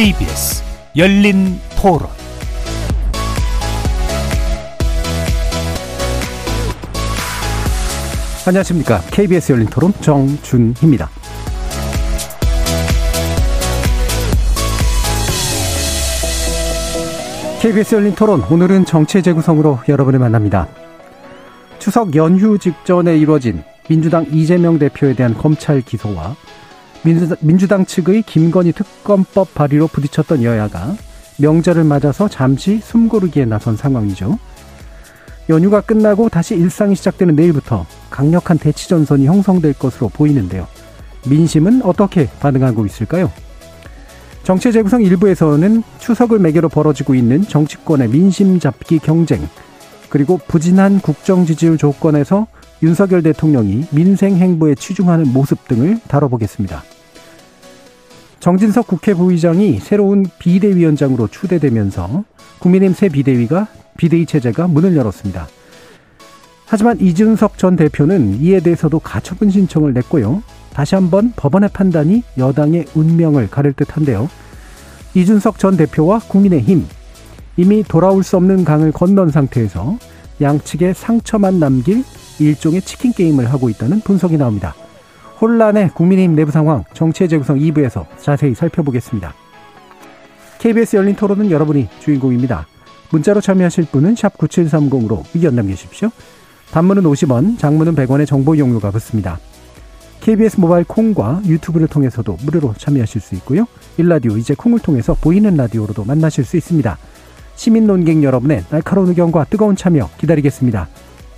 KBS 열린 토론 안녕하십니까. KBS 열린 토론 정준희입니다. KBS 열린 토론 오늘은 정치 재구성으로 여러분을 만납니다. 추석 연휴 직전에 이뤄진 민주당 이재명 대표에 대한 검찰 기소와 민주당, 측의 김건희 특검법 발의로 부딪혔던 여야가 명절을 맞아서 잠시 숨고르기에 나선 상황이죠. 연휴가 끝나고 다시 일상이 시작되는 내일부터 강력한 대치 전선이 형성될 것으로 보이는데요. 민심은 어떻게 반응하고 있을까요? 정치 재구성 일부에서는 추석을 매개로 벌어지고 있는 정치권의 민심 잡기 경쟁, 그리고 부진한 국정 지지율 조건에서 윤석열 대통령이 민생 행보에 치중하는 모습 등을 다뤄보겠습니다. 정진석 국회 부의장이 새로운 비대위원장으로 추대되면서 국민의힘 새 비대위가 비대위 체제가 문을 열었습니다. 하지만 이준석 전 대표는 이에 대해서도 가처분 신청을 냈고요. 다시 한번 법원의 판단이 여당의 운명을 가릴 듯한데요. 이준석 전 대표와 국민의힘 이미 돌아올 수 없는 강을 건넌 상태에서 양측에 상처만 남길 일종의 치킨 게임을 하고 있다는 분석이 나옵니다. 혼란의 국민의힘 내부 상황 정치의 재구성 2부에서 자세히 살펴보겠습니다. KBS 열린 토론은 여러분이 주인공입니다. 문자로 참여하실 분은 9730으로 의견 남겨주십시오. 단문은 50원, 장문은 100원의 정보 이용료가 붙습니다. KBS 모바일 콩과 유튜브를 통해서도 무료로 참여하실 수 있고요. 일라디오 이제 콩을 통해서 보이는 라디오로도 만나실 수 있습니다. 시민 논객 여러분의 날카로운 의견과 뜨거운 참여 기다리겠습니다.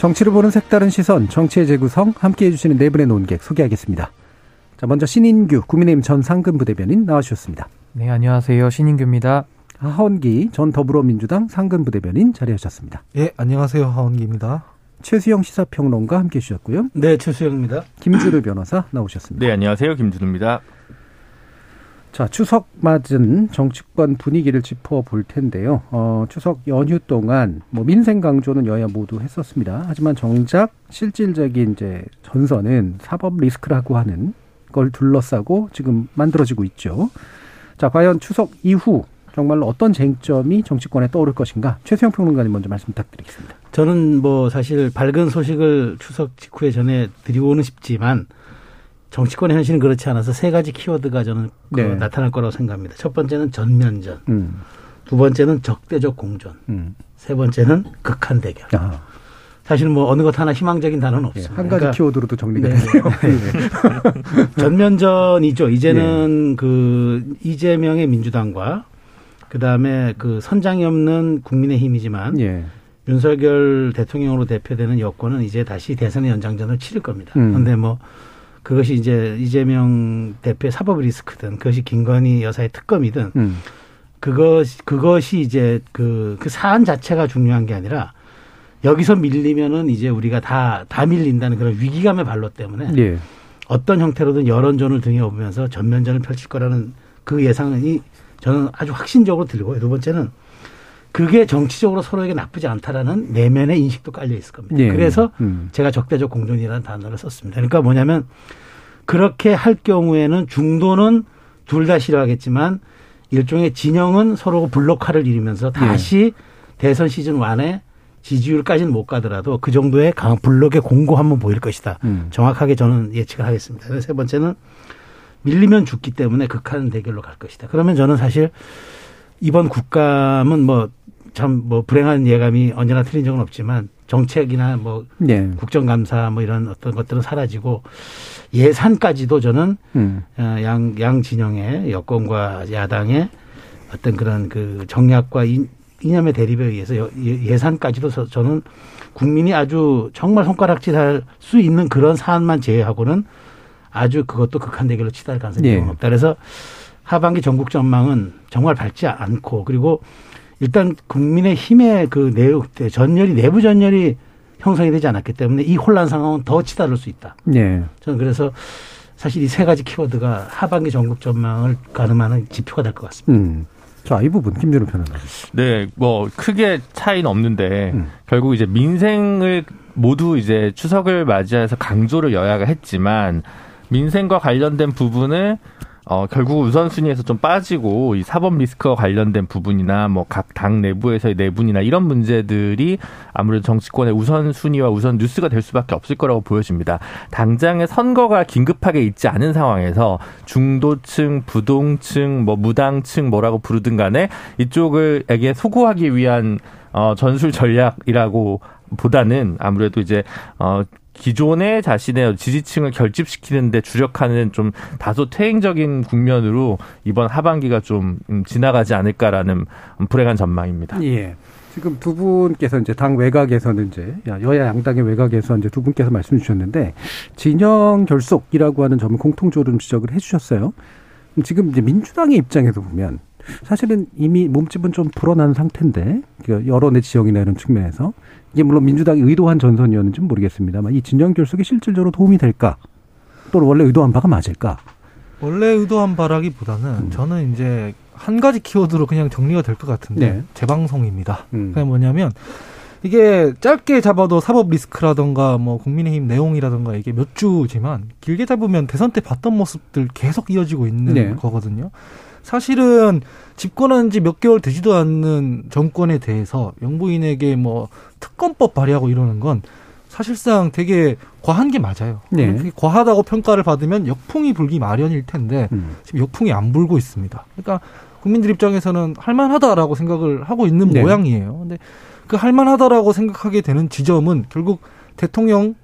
정치를 보는 색다른 시선, 정치의 재구성, 함께 해 주시는 네 분의 논객 소개하겠습니다. 자, 먼저 신인규 국민의힘 전 상근부 대변인 나와주셨습니다. 네, 안녕하세요. 신인규입니다. 하원기 전 더불어민주당 상근부 대변인 자리하셨습니다. 예, 안녕하세요. 하원기입니다. 최수영 시사평론가 함께 해주셨고요. 네, 최수영입니다. 김주루 변호사 나오셨습니다. 네, 안녕하세요. 김준우입니다. 자, 추석 맞은 정치권 분위기를 짚어볼 텐데요. 어, 추석 연휴 동안 뭐 민생 강조는 여야 모두 했었습니다. 하지만 정작 실질적인 이제 전선은 사법 리스크라고 하는 걸 둘러싸고 지금 만들어지고 있죠. 자, 과연 추석 이후 정말로 어떤 쟁점이 정치권에 떠오를 것인가? 최수영 평론가님 먼저 말씀 부탁드리겠습니다. 저는 뭐 사실 밝은 소식을 추석 직후에 전해 드리고는 싶지만 정치권의 현실은 그렇지 않아서 세 가지 키워드가 저는 그 네. 나타날 거라고 생각합니다. 첫 번째는 전면전, 음. 두 번째는 적대적 공존, 음. 세 번째는 극한 대결. 아. 사실은 뭐 어느 것 하나 희망적인 단어는 없습니다. 예, 한 가지 그러니까 키워드로도 정리가 네. 되네요. 네. 전면전이죠. 이제는 예. 그 이재명의 민주당과 그 다음에 그 선장이 없는 국민의힘이지만 예. 윤석열 대통령으로 대표되는 여권은 이제 다시 대선의 연장전을 치를 겁니다. 음. 그런데 뭐 그것이 이제 이재명 대표의 사법 리스크든 그것이 김건희 여사의 특검이든 음. 그것 그것이 이제 그, 그 사안 자체가 중요한 게 아니라 여기서 밀리면은 이제 우리가 다, 다 밀린다는 그런 위기감의 발로 때문에 예. 어떤 형태로든 여론전을 등에 업으면서 전면전을 펼칠 거라는 그 예상이 저는 아주 확신적으로 들고요. 두 번째는 그게 정치적으로 서로에게 나쁘지 않다라는 내면의 인식도 깔려 있을 겁니다. 예. 그래서 음. 제가 적대적 공존이라는 단어를 썼습니다. 그러니까 뭐냐면 그렇게 할 경우에는 중도는 둘 다 싫어하겠지만 일종의 진영은 서로 블록화를 이루면서 다시 예. 대선 시즌 1에 지지율까지는 못 가더라도 그 정도의 강 블록의 공고 한번 보일 것이다. 음. 정확하게 저는 예측을 하겠습니다. 세 번째는 밀리면 죽기 때문에 극한 대결로 갈 것이다. 그러면 저는 사실 이번 국감은 뭐 참뭐 뭐 불행한 예감이 언제나 틀린 적은 없지만 정책이나 뭐 네. 국정감사 뭐 이런 어떤 것들은 사라지고 예산까지도 저는 음. 양, 양 진영의 여권과 야당의 어떤 그런 그 정략과 이념의 대립에 의해서 예, 예산까지도 저는 국민이 아주 정말 손가락질할 수 있는 그런 사안만 제외하고는 아주 그것도 극한 대결로 치달을 가능성이 네. 없다. 그래서 하반기 전국 전망은 정말 밝지 않고 그리고 일단 국민의 힘의 그 내용 전열이 내부 전열이 형성이 되지 않았기 때문에 이 혼란 상황은 더 치달을 수 있다. 예. 저는 그래서 사실 이 세 가지 키워드가 하반기 전국 전망을 가늠하는 지표가 될 것 같습니다. 음. 자, 이 부분 김준호 변호사. 네, 뭐 크게 차이는 없는데 음. 결국 이제 민생을 모두 이제 추석을 맞이해서 강조를 여야가 했지만 민생과 관련된 부분을 어, 결국 우선순위에서 좀 빠지고 이 사법 리스크와 관련된 부분이나 뭐 각 당 내부에서의 내분이나 이런 문제들이 아무래도 정치권의 우선순위와 우선 뉴스가 될 수밖에 없을 거라고 보여집니다. 당장의 선거가 긴급하게 있지 않은 상황에서 중도층, 부동층, 뭐 무당층 뭐라고 부르든 간에 이쪽을에게 소구하기 위한 어, 전술 전략이라고 보다는 아무래도 이제 어 기존의 자신의 지지층을 결집시키는데 주력하는 좀 다소 퇴행적인 국면으로 이번 하반기가 좀 음, 지나가지 않을까라는 불행한 전망입니다. 예. 지금 두 분께서 이제 당 외곽에서는 이제 여야 양당의 외곽에서 이제 두 분께서 말씀 주셨는데 진영 결속이라고 하는 점을 공통적으로 지적을 해주셨어요. 지금 이제 민주당의 입장에서 보면 사실은 이미 몸집은 좀 불어난 상태인데 그 여론의 지형이나 이런 측면에서 이게 물론 민주당이 의도한 전선이었는지 모르겠습니다만 이 진영 결석이 실질적으로 도움이 될까? 또는 원래 의도한 바가 맞을까? 원래 의도한 바라기보다는 음. 저는 이제 한 가지 키워드로 그냥 정리가 될 것 같은데 네. 재방송입니다. 음. 그게 뭐냐면 이게 짧게 잡아도 사법 리스크라던가 뭐 국민의힘 내용이라던가 이게 몇 주지만 길게 잡으면 대선 때 봤던 모습들 계속 이어지고 있는 네. 거거든요. 사실은 집권한 지 몇 개월 되지도 않는 정권에 대해서 영부인에게 뭐 특검법 발의하고 이러는 건 사실상 되게 과한 게 맞아요. 네. 과하다고 평가를 받으면 역풍이 불기 마련일 텐데 음. 지금 역풍이 안 불고 있습니다. 그러니까 국민들 입장에서는 할만하다라고 생각을 하고 있는 네. 모양이에요. 근데 그 할만하다라고 생각하게 되는 지점은 결국 대통령의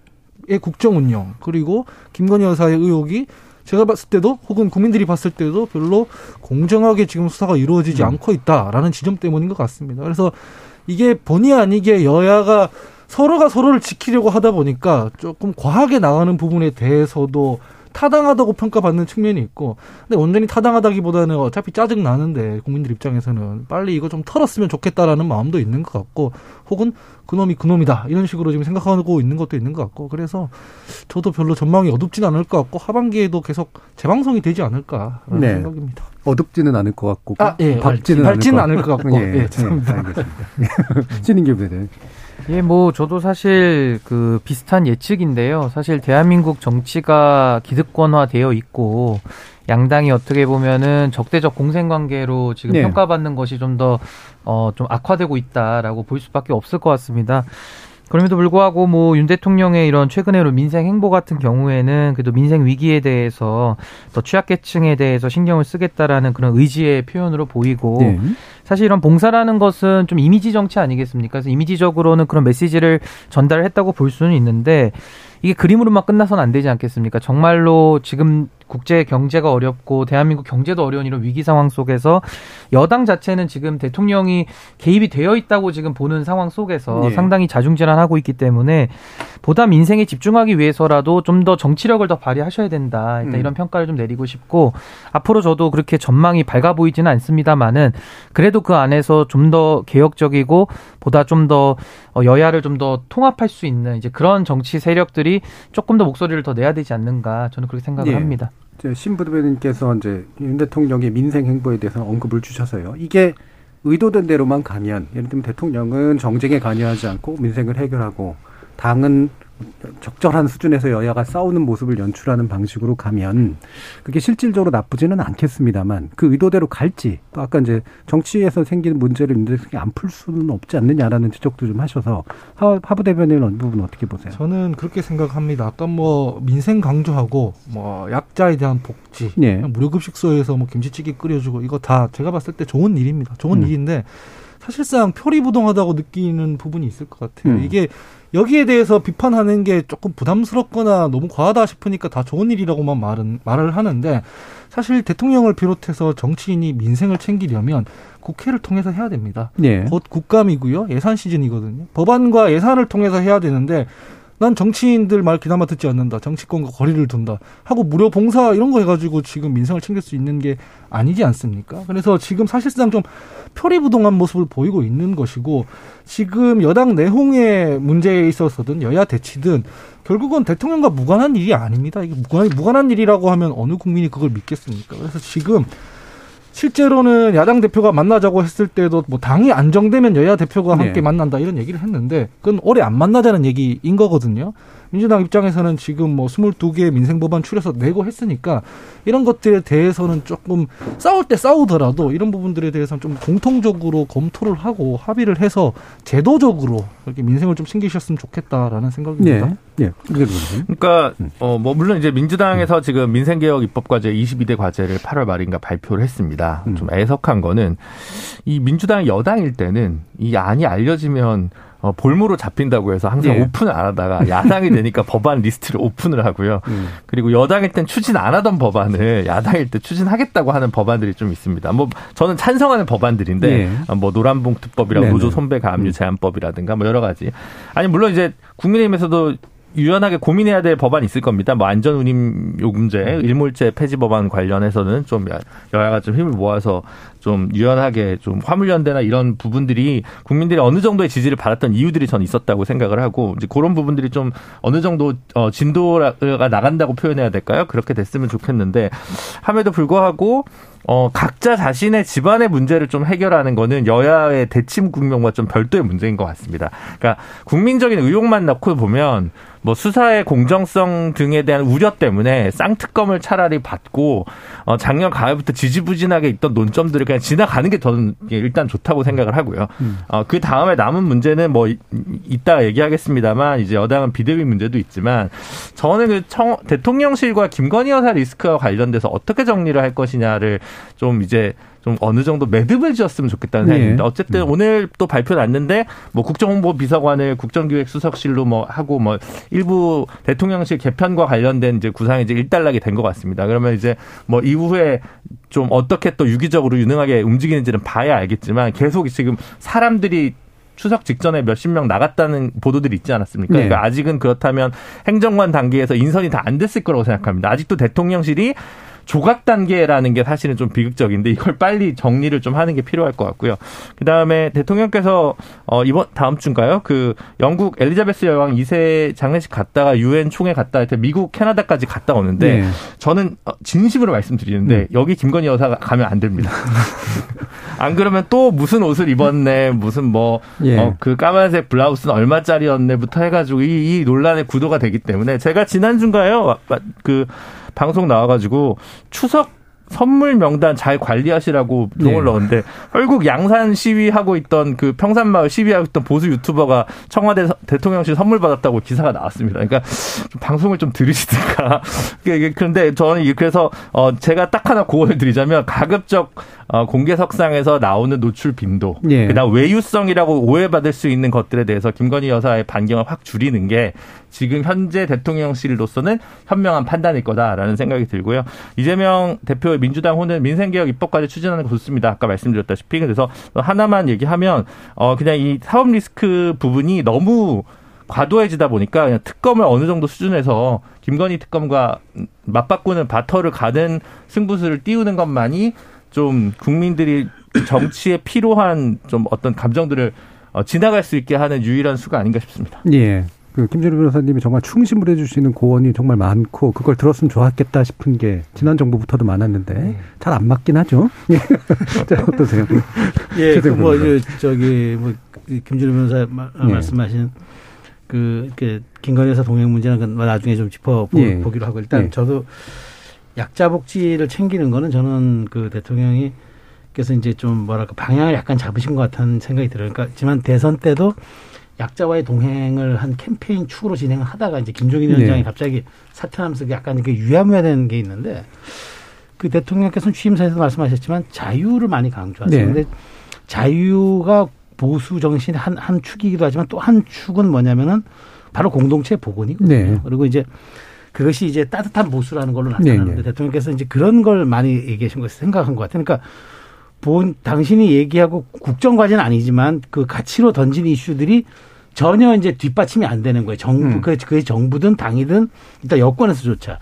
국정 운영 그리고 김건희 여사의 의혹이 제가 봤을 때도 혹은 국민들이 봤을 때도 별로 공정하게 지금 수사가 이루어지지 음. 않고 있다라는 지점 때문인 것 같습니다. 그래서 이게 본의 아니게 여야가 서로가 서로를 지키려고 하다 보니까 조금 과하게 나가는 부분에 대해서도 타당하다고 평가받는 측면이 있고 근데 온전히 타당하다기보다는 어차피 짜증 나는데 국민들 입장에서는 빨리 이거 좀 털었으면 좋겠다라는 마음도 있는 것 같고 혹은 그놈이 그놈이다 이런 식으로 지금 생각하고 있는 것도 있는 것 같고 그래서 저도 별로 전망이 어둡진 않을 것 같고 하반기에도 계속 재방송이 되지 않을까라는 네. 생각입니다. 어둡지는 않을 것 같고 아, 예, 밝지는, 밝지는 않을 것 같고 예, 예, 예 알겠습니다. 신인규 부대 예, 뭐 저도 사실 그 비슷한 예측인데요. 사실 대한민국 정치가 기득권화되어 있고 양당이 어떻게 보면은 적대적 공생 관계로 지금 네. 평가받는 것이 좀 더 어, 좀 악화되고 있다라고 볼 수밖에 없을 것 같습니다. 그럼에도 불구하고 뭐 윤 대통령의 이런 최근의 민생 행보 같은 경우에는 그래도 민생 위기에 대해서 더 취약계층에 대해서 신경을 쓰겠다라는 그런 의지의 표현으로 보이고 네. 사실 이런 봉사라는 것은 좀 이미지 정치 아니겠습니까? 그래서 이미지적으로는 그런 메시지를 전달했다고 볼 수는 있는데 이게 그림으로만 끝나서는 안 되지 않겠습니까? 정말로 지금 국제 경제가 어렵고 대한민국 경제도 어려운 이런 위기 상황 속에서 여당 자체는 지금 대통령이 개입이 되어 있다고 지금 보는 상황 속에서 네. 상당히 자중질환하고 있기 때문에 보다 민생에 집중하기 위해서라도 좀 더 정치력을 더 발휘하셔야 된다. 일단 음. 이런 평가를 좀 내리고 싶고 앞으로 저도 그렇게 전망이 밝아 보이지는 않습니다만은 그래도 그 안에서 좀 더 개혁적이고 보다 좀 더 여야를 좀 더 통합할 수 있는 이제 그런 정치 세력들이 조금 더 목소리를 더 내야 되지 않는가 저는 그렇게 생각을 네. 합니다. 신부대변인께서 이제 윤 대통령의 민생 행보에 대해서 언급을 주셔서요. 이게 의도된 대로만 가면 예를 들면 대통령은 정쟁에 관여하지 않고 민생을 해결하고 당은 적절한 수준에서 여야가 싸우는 모습을 연출하는 방식으로 가면 그게 실질적으로 나쁘지는 않겠습니다만 그 의도대로 갈지 또 아까 이제 정치에서 생기는 문제를 안풀 수는 없지 않느냐라는 지적도 좀 하셔서 하부 대변인은 어느 부분 어떻게 보세요? 저는 그렇게 생각합니다. 아까 뭐 민생 강조하고 뭐 약자에 대한 복지, 네. 무료급식소에서 뭐 김치찌개 끓여주고 이거 다 제가 봤을 때 좋은 일입니다. 좋은 음. 일인데 사실상 표리부동하다고 느끼는 부분이 있을 것 같아요. 음. 이게 여기에 대해서 비판하는 게 조금 부담스럽거나 너무 과하다 싶으니까 다 좋은 일이라고만 말은 말을 하는데 사실 대통령을 비롯해서 정치인이 민생을 챙기려면 국회를 통해서 해야 됩니다. 네. 곧 국감이고요. 예산 시즌이거든요. 법안과 예산을 통해서 해야 되는데 난 정치인들 말 귀담아 듣지 않는다. 정치권과 거리를 둔다. 하고 무료 봉사 이런 거 해가지고 지금 민생을 챙길 수 있는 게 아니지 않습니까? 그래서 지금 사실상 좀 표리부동한 모습을 보이고 있는 것이고 지금 여당 내홍의 문제에 있어서든 여야 대치든 결국은 대통령과 무관한 일이 아닙니다. 이게 무관, 무관한 일이라고 하면 어느 국민이 그걸 믿겠습니까? 그래서 지금 실제로는 야당 대표가 만나자고 했을 때도 뭐 당이 안정되면 여야 대표가 함께 네. 만난다 이런 얘기를 했는데 그건 오래 안 만나자는 얘기인 거거든요. 민주당 입장에서는 지금 뭐 22개 민생법안 추려서 내고 했으니까 이런 것들에 대해서는 조금 싸울 때 싸우더라도 이런 부분들에 대해서는 좀 공통적으로 검토를 하고 합의를 해서 제도적으로 이렇게 민생을 좀 챙기셨으면 좋겠다라는 생각입니다. 네. 네. 그러니까 어 뭐 물론 이제 민주당에서 지금 민생 개혁 입법 과제 22대 과제를 8월 말인가 발표를 했습니다. 음. 좀 애석한 거는 이 민주당 여당일 때는 이 안이 알려지면 어, 볼모로 잡힌다고 해서 항상 예. 오픈을 안 하다가 야당이 되니까 법안 리스트를 오픈을 하고요. 음. 그리고 여당일 땐 추진 안 하던 법안을 야당일 때 추진하겠다고 하는 법안들이 좀 있습니다. 뭐 저는 찬성하는 법안들인데 예. 뭐 노란봉투법이랑 노조 손배 가압류 음. 제한법이라든가 뭐 여러 가지. 아니 물론 이제 국민의힘에서도 유연하게 고민해야 될 법안이 있을 겁니다. 뭐 안전운임 요금제, 일몰제 폐지 법안 관련해서는 좀 여야가 좀 힘을 모아서 좀 유연하게 좀 화물연대나 이런 부분들이 국민들이 어느 정도의 지지를 받았던 이유들이 전 있었다고 생각을 하고 이제 그런 부분들이 좀 어느 정도 어 진도가 나간다고 표현해야 될까요? 그렇게 됐으면 좋겠는데 함에도 불구하고 어, 각자 자신의 집안의 문제를 좀 해결하는 거는 여야의 대침 국면과 좀 별도의 문제인 것 같습니다. 그러니까 국민적인 의혹만 넣고 보면 뭐 수사의 공정성 등에 대한 우려 때문에 쌍특검을 차라리 받고 어 작년 가을부터 지지부진하게 있던 논점들을 그냥 지나가는 게 저는 일단 좋다고 생각을 하고요. 음. 어 그 다음에 남은 문제는 뭐 이따 얘기하겠습니다만 이제 여당은 비대위 문제도 있지만 저는 그 청, 대통령실과 김건희 여사 리스크와 관련돼서 어떻게 정리를 할 것이냐를 좀 이제 좀 어느 정도 매듭을 지었으면 좋겠다는 네. 생각입니다. 어쨌든 음. 오늘 또 발표 났는데 뭐 국정홍보 비서관을 국정기획수석실로 뭐 하고 뭐 일부 대통령실 개편과 관련된 이제 구상이 이제 일단락이 된 것 같습니다. 그러면 이제 뭐 이후에 좀 어떻게 또 유기적으로 유능하게 움직이는지는 봐야 알겠지만 계속 지금 사람들이 추석 직전에 몇십 명 나갔다는 보도들이 있지 않았습니까? 네. 그러니까 아직은 그렇다면 행정관 단계에서 인선이 다 안 됐을 거라고 생각합니다. 아직도 대통령실이 조각 단계라는 게 사실은 좀 비극적인데 이걸 빨리 정리를 좀 하는 게 필요할 것 같고요. 그 다음에 대통령께서 어 이번 다음 주인가요? 그 영국 엘리자베스 여왕 2세 장례식 갔다가 유엔 총회 갔다 할때 미국 캐나다까지 갔다 오는데 네. 저는 어, 진심으로 말씀드리는데 음. 여기 김건희 여사가 가면 안 됩니다. 안 그러면 또 무슨 옷을 입었네, 무슨 뭐, 예. 어, 그 까만색 블라우스는 얼마짜리였네부터 해가지고 이, 이 논란의 구도가 되기 때문에 제가 지난주인가요? 그 방송 나와가지고 추석 선물 명단 잘 관리하시라고 동을 네. 넣었는데 결국 양산 시위하고 있던 그 평산마을 시위하고 있던 보수 유튜버가 청와대 대통령실 선물 받았다고 기사가 나왔습니다. 그러니까 좀 방송을 좀 들으시든가. 그런데 저는 그래서 어 제가 딱 하나 고언을 드리자면 가급적 어, 공개석상에서 나오는 노출 빈도, 예. 그다음 외유성이라고 오해받을 수 있는 것들에 대해서 김건희 여사의 반경을 확 줄이는 게 지금 현재 대통령실로서는 현명한 판단일 거다라는 생각이 들고요. 이재명 대표의 민주당 호는 민생개혁 입법까지 추진하는 거 좋습니다. 아까 말씀드렸다시피 그래서 하나만 얘기하면 어 그냥 이 사법 리스크 부분이 너무 과도해지다 보니까 그냥 특검을 어느 정도 수준에서 김건희 특검과 맞바꾸는 바터를 가는 승부수를 띄우는 것만이 좀 국민들이 정치에 필요한 좀 어떤 감정들을 어, 지나갈 수 있게 하는 유일한 수가 아닌가 싶습니다. 예. 그 김준호 변호사님이 정말 충심을 해주시는 고언이 정말 많고 그걸 들었으면 좋았겠다 싶은 게 지난 정부부터도 많았는데 네. 잘안 맞긴 하죠. 자, 어떠세요? 예, 그뭐 저기 뭐 김준호 변호사 예. 말씀하신 그, 그 김건희 여사 동행 문제는 뭐 나중에 좀 짚어 예. 보기로 하고 일단 예. 저도 약자 복지를 챙기는 거는 저는 그 대통령이 그래서 이제 좀 뭐랄까 방향을 약간 잡으신 것 같다는 생각이 들어요. 그러니까 지만 대선 때도 약자와의 동행을 한 캠페인 축으로 진행을 하다가 이제 김종인 네. 위원장이 네. 갑자기 사퇴하면서 약간 이렇게 유야무야되는 게 있는데 그 대통령께서는 취임사에서 말씀하셨지만 자유를 많이 강조하세요. 네. 근데 자유가 보수 정신의 한, 한 축이기도 하지만 또 한 축은 뭐냐면은 바로 공동체 복원이거든요. 네. 그리고 이제 그것이 이제 따뜻한 보수라는 걸로 나타나는데 네. 네. 대통령께서 이제 그런 걸 많이 얘기하신 것을 생각한 것 같아요. 그러니까 본 당신이 얘기하고 국정 과제는 아니지만 그 가치로 던진 이슈들이 전혀 이제 뒷받침이 안 되는 거예요. 정부 음. 그 그게 정부든 당이든 일단 여권에서조차.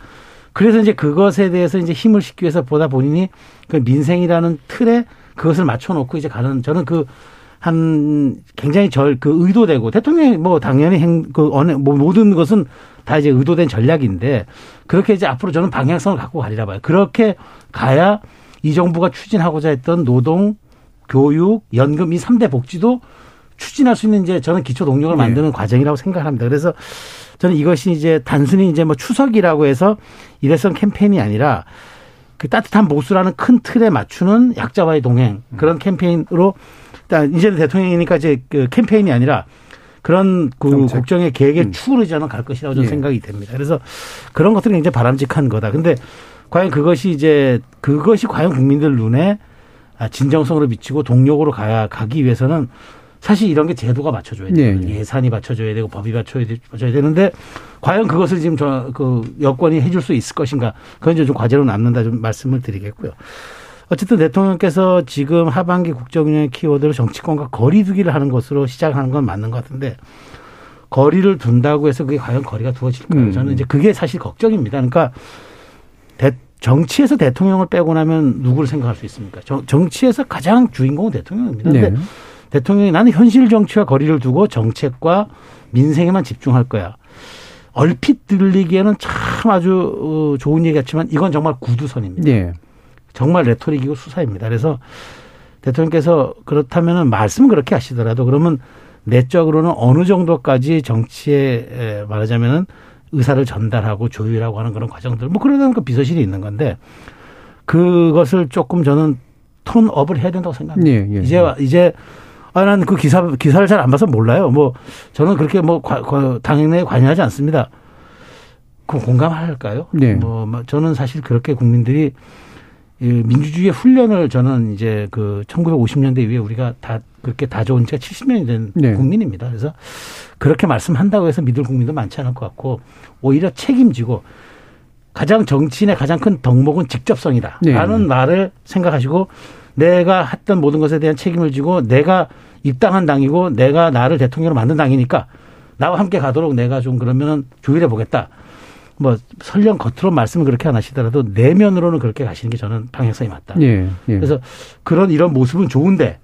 그래서 이제 그것에 대해서 이제 힘을 싣기 위해서 보다 본인이 그 민생이라는 틀에 그것을 맞춰놓고 이제 가는 저는 그 한 굉장히 절 그 의도되고 대통령이 뭐 당연히 행그 어느 뭐 모든 것은 다 이제 의도된 전략인데 그렇게 이제 앞으로 저는 방향성을 갖고 가리라 봐요. 그렇게 가야 이 정부가 추진하고자 했던 노동, 교육, 연금 이 3대 복지도 추진할 수 있는 이제 저는 기초 동력을 네. 만드는 네. 과정이라고 생각합니다. 그래서 저는 이것이 이제 단순히 이제 뭐 추석이라고 해서 일회성 캠페인이 아니라 그 따뜻한 보수라는 큰 틀에 맞추는 약자와의 동행 그런 캠페인으로 일단 이제는 대통령이니까 이제 그 캠페인이 아니라 그런 그 정책. 국정의 계획의 음. 축으로 저는 갈 것이라고 저는 예. 생각이 됩니다. 그래서 그런 것들이 굉장히 바람직한 거다. 근데 과연 그것이 이제 그것이 과연 국민들 눈에 진정성으로 비치고 동력으로 가야 가기 위해서는 사실 이런 게 제도가 맞춰줘야 돼요. 네, 네. 예산이 맞춰줘야 되고 법이 맞춰야 되는데 과연 그것을 지금 저 그 여권이 해줄 수 있을 것인가 그건 이제 좀 과제로 남는다 좀 말씀을 드리겠고요. 어쨌든 대통령께서 지금 하반기 국정운영의 키워드로 정치권과 거리두기를 하는 것으로 시작하는 건 맞는 것 같은데 거리를 둔다고 해서 그게 과연 거리가 두어질까요? 음. 저는 이제 그게 사실 걱정입니다. 그러니까 대, 정치에서 대통령을 빼고 나면 누구를 생각할 수 있습니까? 정, 치에서 가장 주인공은 대통령입니다. 근데 네. 대통령이 나는 현실 정치와 거리를 두고 정책과 민생에만 집중할 거야. 얼핏 들리기에는 참 아주 어, 좋은 얘기 같지만 이건 정말 구두선입니다. 네. 정말 레토릭이고 수사입니다. 그래서 대통령께서 그렇다면은 말씀 그렇게 하시더라도 그러면 내적으로는 어느 정도까지 정치에 말하자면은 의사를 전달하고 조율하고 하는 그런 과정들 뭐 그러다 보니까 비서실이 있는 건데 그것을 조금 저는 톤업을 해야 된다고 생각합니다. 예, 예, 이제 이제 아, 난 그 기사, 기사를 잘 안 봐서 몰라요. 뭐, 저는 그렇게 뭐, 과, 당연히 관여하지 않습니다. 그 공감할까요? 네. 뭐, 저는 사실 그렇게 국민들이 민주주의의 훈련을 저는 이제 그 1950년대 이후에 우리가 다 그렇게 다 좋은 지가 70년이 된 네. 국민입니다. 그래서 그렇게 말씀한다고 해서 믿을 국민도 많지 않을 것 같고 오히려 책임지고 가장 정치인의 가장 큰 덕목은 직접성이다. 네. 라는 말을 생각하시고 내가 했던 모든 것에 대한 책임을 지고 내가 입당한 당이고 내가 나를 대통령으로 만든 당이니까 나와 함께 가도록 내가 좀 그러면 조율해 보겠다. 뭐 설령 겉으로 말씀을 그렇게 안 하시더라도 내면으로는 그렇게 가시는 게 저는 방향성이 맞다. 예, 예. 그래서 그런 이런 모습은 좋은데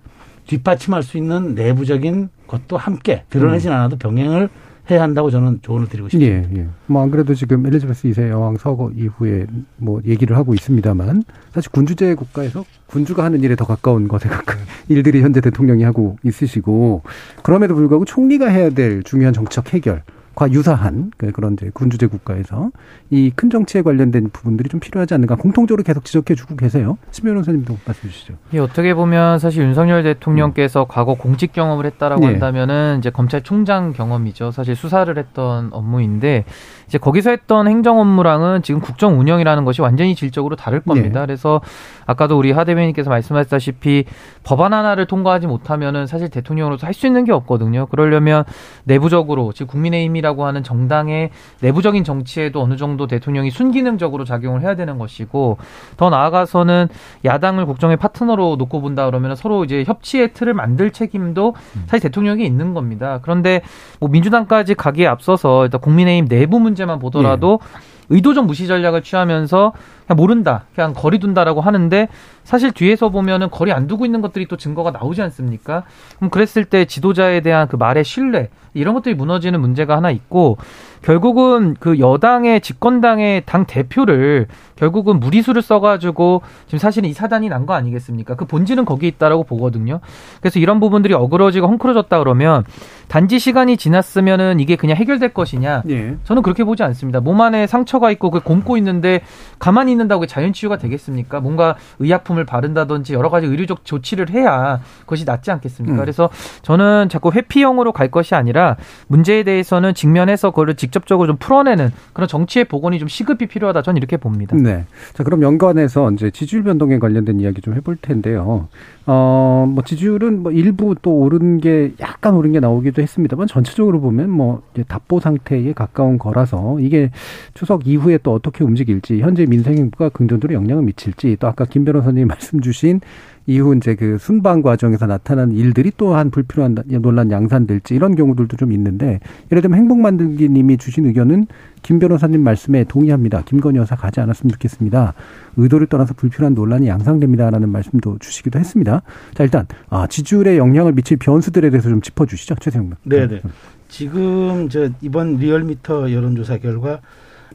뒷받침할 수 있는 내부적인 것도 함께 드러내진 음. 않아도 병행을 해야 한다고 저는 조언을 드리고 싶습니다. 예, 예. 뭐안 그래도 지금 엘리자베스 2세 여왕 서거 이후에 뭐 얘기를 하고 있습니다만 사실 군주제 국가에서 군주가 하는 일에 더 가까운 것에 가까운 일들이 현재 대통령이 하고 있으시고 그럼에도 불구하고 총리가 해야 될 중요한 정책 해결 과 유사한 그 그런 이제 군주제 국가에서 이 큰 정치에 관련된 부분들이 좀 필요하지 않는가 공통적으로 계속 지적해 주고 계세요. 심 변호사님도 말씀해 주시죠. 예, 어떻게 보면 사실 윤석열 대통령께서 음. 과거 공직 경험을 했다라고 네. 한다면은 이제 검찰총장 경험이죠. 사실 수사를 했던 업무인데 이제 거기서 했던 행정 업무랑은 지금 국정 운영이라는 것이 완전히 질적으로 다를 겁니다. 네. 그래서 아까도 우리 하 대변인께서 말씀하셨다시피 법안 하나를 통과하지 못하면은 사실 대통령으로서 할 수 있는 게 없거든요. 그러려면 내부적으로 지금 국민의힘이라 고 하는 정당의 내부적인 정치에도 어느 정도 대통령이 순기능적으로 작용을 해야 되는 것이고 더 나아가서는 야당을 국정의 파트너로 놓고 본다 그러면 서로 이제 협치의 틀을 만들 책임도 사실 대통령이 있는 겁니다. 그런데 뭐 민주당까지 가기에 앞서서 일단 국민의힘 내부 문제만 보더라도 예. 의도적 무시 전략을 취하면서 그냥 모른다, 그냥 거리 둔다라고 하는데 사실 뒤에서 보면은 거리 안 두고 있는 것들이 또 증거가 나오지 않습니까? 그럼 그랬을 때 지도자에 대한 그 말의 신뢰 이런 것들이 무너지는 문제가 하나 있고 결국은 그 여당의 집권당의 당 대표를 결국은 무리수를 써가지고 지금 사실은 이 사단이 난 거 아니겠습니까? 그 본질은 거기 있다라고 보거든요. 그래서 이런 부분들이 어그러지고 헝클어졌다 그러면 단지 시간이 지났으면은 이게 그냥 해결될 것이냐? 예. 저는 그렇게 보지 않습니다. 몸 안에 상처가 있고 그 곰고 있는데 가만히 있는다고 자연 치유가 되겠습니까? 뭔가 의약품을 바른다든지 여러 가지 의료적 조치를 해야 그것이 낫지 않겠습니까? 음. 그래서 저는 자꾸 회피형으로 갈 것이 아니라 문제에 대해서는 직면해서 그거를 직 직접적으로 좀 풀어내는 그런 정치의 복원이 좀 시급히 필요하다. 저는 이렇게 봅니다. 네. 자, 그럼 연관해서 이제 지지율 변동에 관련된 이야기 좀 해볼 텐데요. 어, 뭐 지지율은 뭐 일부 또 오른 게 약간 오른 게 나오기도 했습니다만 전체적으로 보면 뭐 이제 답보 상태에 가까운 거라서 이게 추석 이후에 또 어떻게 움직일지 현재 민생행보가 긍정적으로 영향을 미칠지 또 아까 김 변호사님 말씀 주신 이후 이제 그 순방 과정에서 나타난 일들이 또한 불필요한 논란 양산될지 이런 경우들도 좀 있는데 예를 들면 행복 만들기님이 주신 의견은 김 변호사님 말씀에 동의합니다. 김건희 여사 가지 않았으면 좋겠습니다. 의도를 떠나서 불필요한 논란이 양상됩니다라는 말씀도 주시기도 했습니다. 자 일단 아, 지지율에 영향을 미칠 변수들에 대해서 좀 짚어주시죠, 최세영. 네 네. 지금 저 이번 리얼미터 여론조사 결과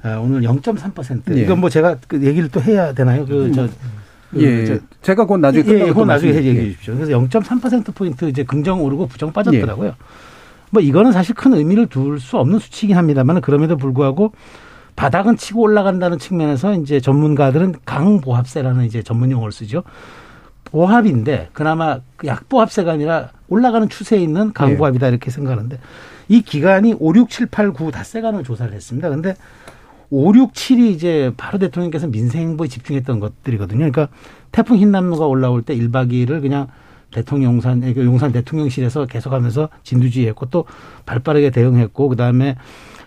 아, 오늘 0.3% 예. 이건 뭐 제가 그 얘기를 또 해야 되나요? 그저 음. 그 예, 제가 곧 나중에 예, 곧 나중에 얘기해 주십시오. 그래서 0.3% 포인트 이제 긍정 오르고 부정 빠졌더라고요. 예. 뭐 이거는 사실 큰 의미를 둘 수 없는 수치이긴 합니다만 그럼에도 불구하고 바닥은 치고 올라간다는 측면에서 이제 전문가들은 강보합세라는 이제 전문 용어를 쓰죠. 보합인데 그나마 그 약보합세가 아니라 올라가는 추세에 있는 강보합이다 이렇게 생각하는데 이 기간이 5, 6, 7, 8, 9 닷새간을 조사를 했습니다. 근데 5, 6, 7이 이제 바로 대통령께서 민생 행보에 집중했던 것들이거든요. 그러니까 태풍 흰남노가 올라올 때 1박 2일을 그냥 대통령 용산, 용산 대통령실에서 계속하면서 진두지휘했고 또 발빠르게 대응했고 그다음에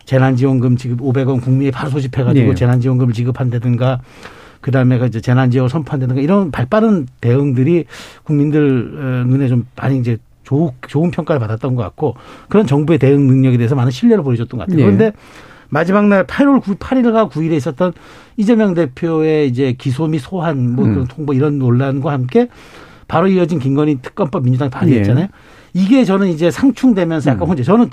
재난지원금 지급 500원 국민이 바로 소집해가지고 네. 재난지원금을 지급한다든가 그다음에 그 이제 재난지원 선포한다든가 이런 발빠른 대응들이 국민들 어, 눈에 좀 많이 이제 좋은 평가를 받았던 것 같고 그런 정부의 대응 능력에 대해서 많은 신뢰를 보여줬던 것 같아요. 네. 그런데 마지막 날 8월 9, 8일과 9일에 있었던 이재명 대표의 이제 기소 및 소환 뭐 음. 그런 통보 이런 논란과 함께 바로 이어진 김건희 특검법 민주당이 발의했잖아요. 예. 이게 저는 이제 상충되면서 약간 음. 혼자 저는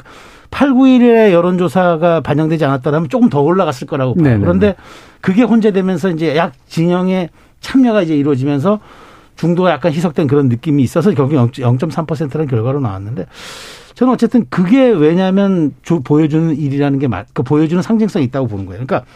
8, 9일에 여론조사가 반영되지 않았다면 조금 더 올라갔을 거라고 봐요. 네네. 그런데 그게 혼재되면서 이제 약 진영의 참여가 이제 이루어지면서 중도가 약간 희석된 그런 느낌이 있어서 결국 0.3%라는 결과로 나왔는데 저는 어쨌든 그게 왜냐하면 보여주는 일이라는 게 맞, 그 보여주는 상징성이 있다고 보는 거예요. 그러니까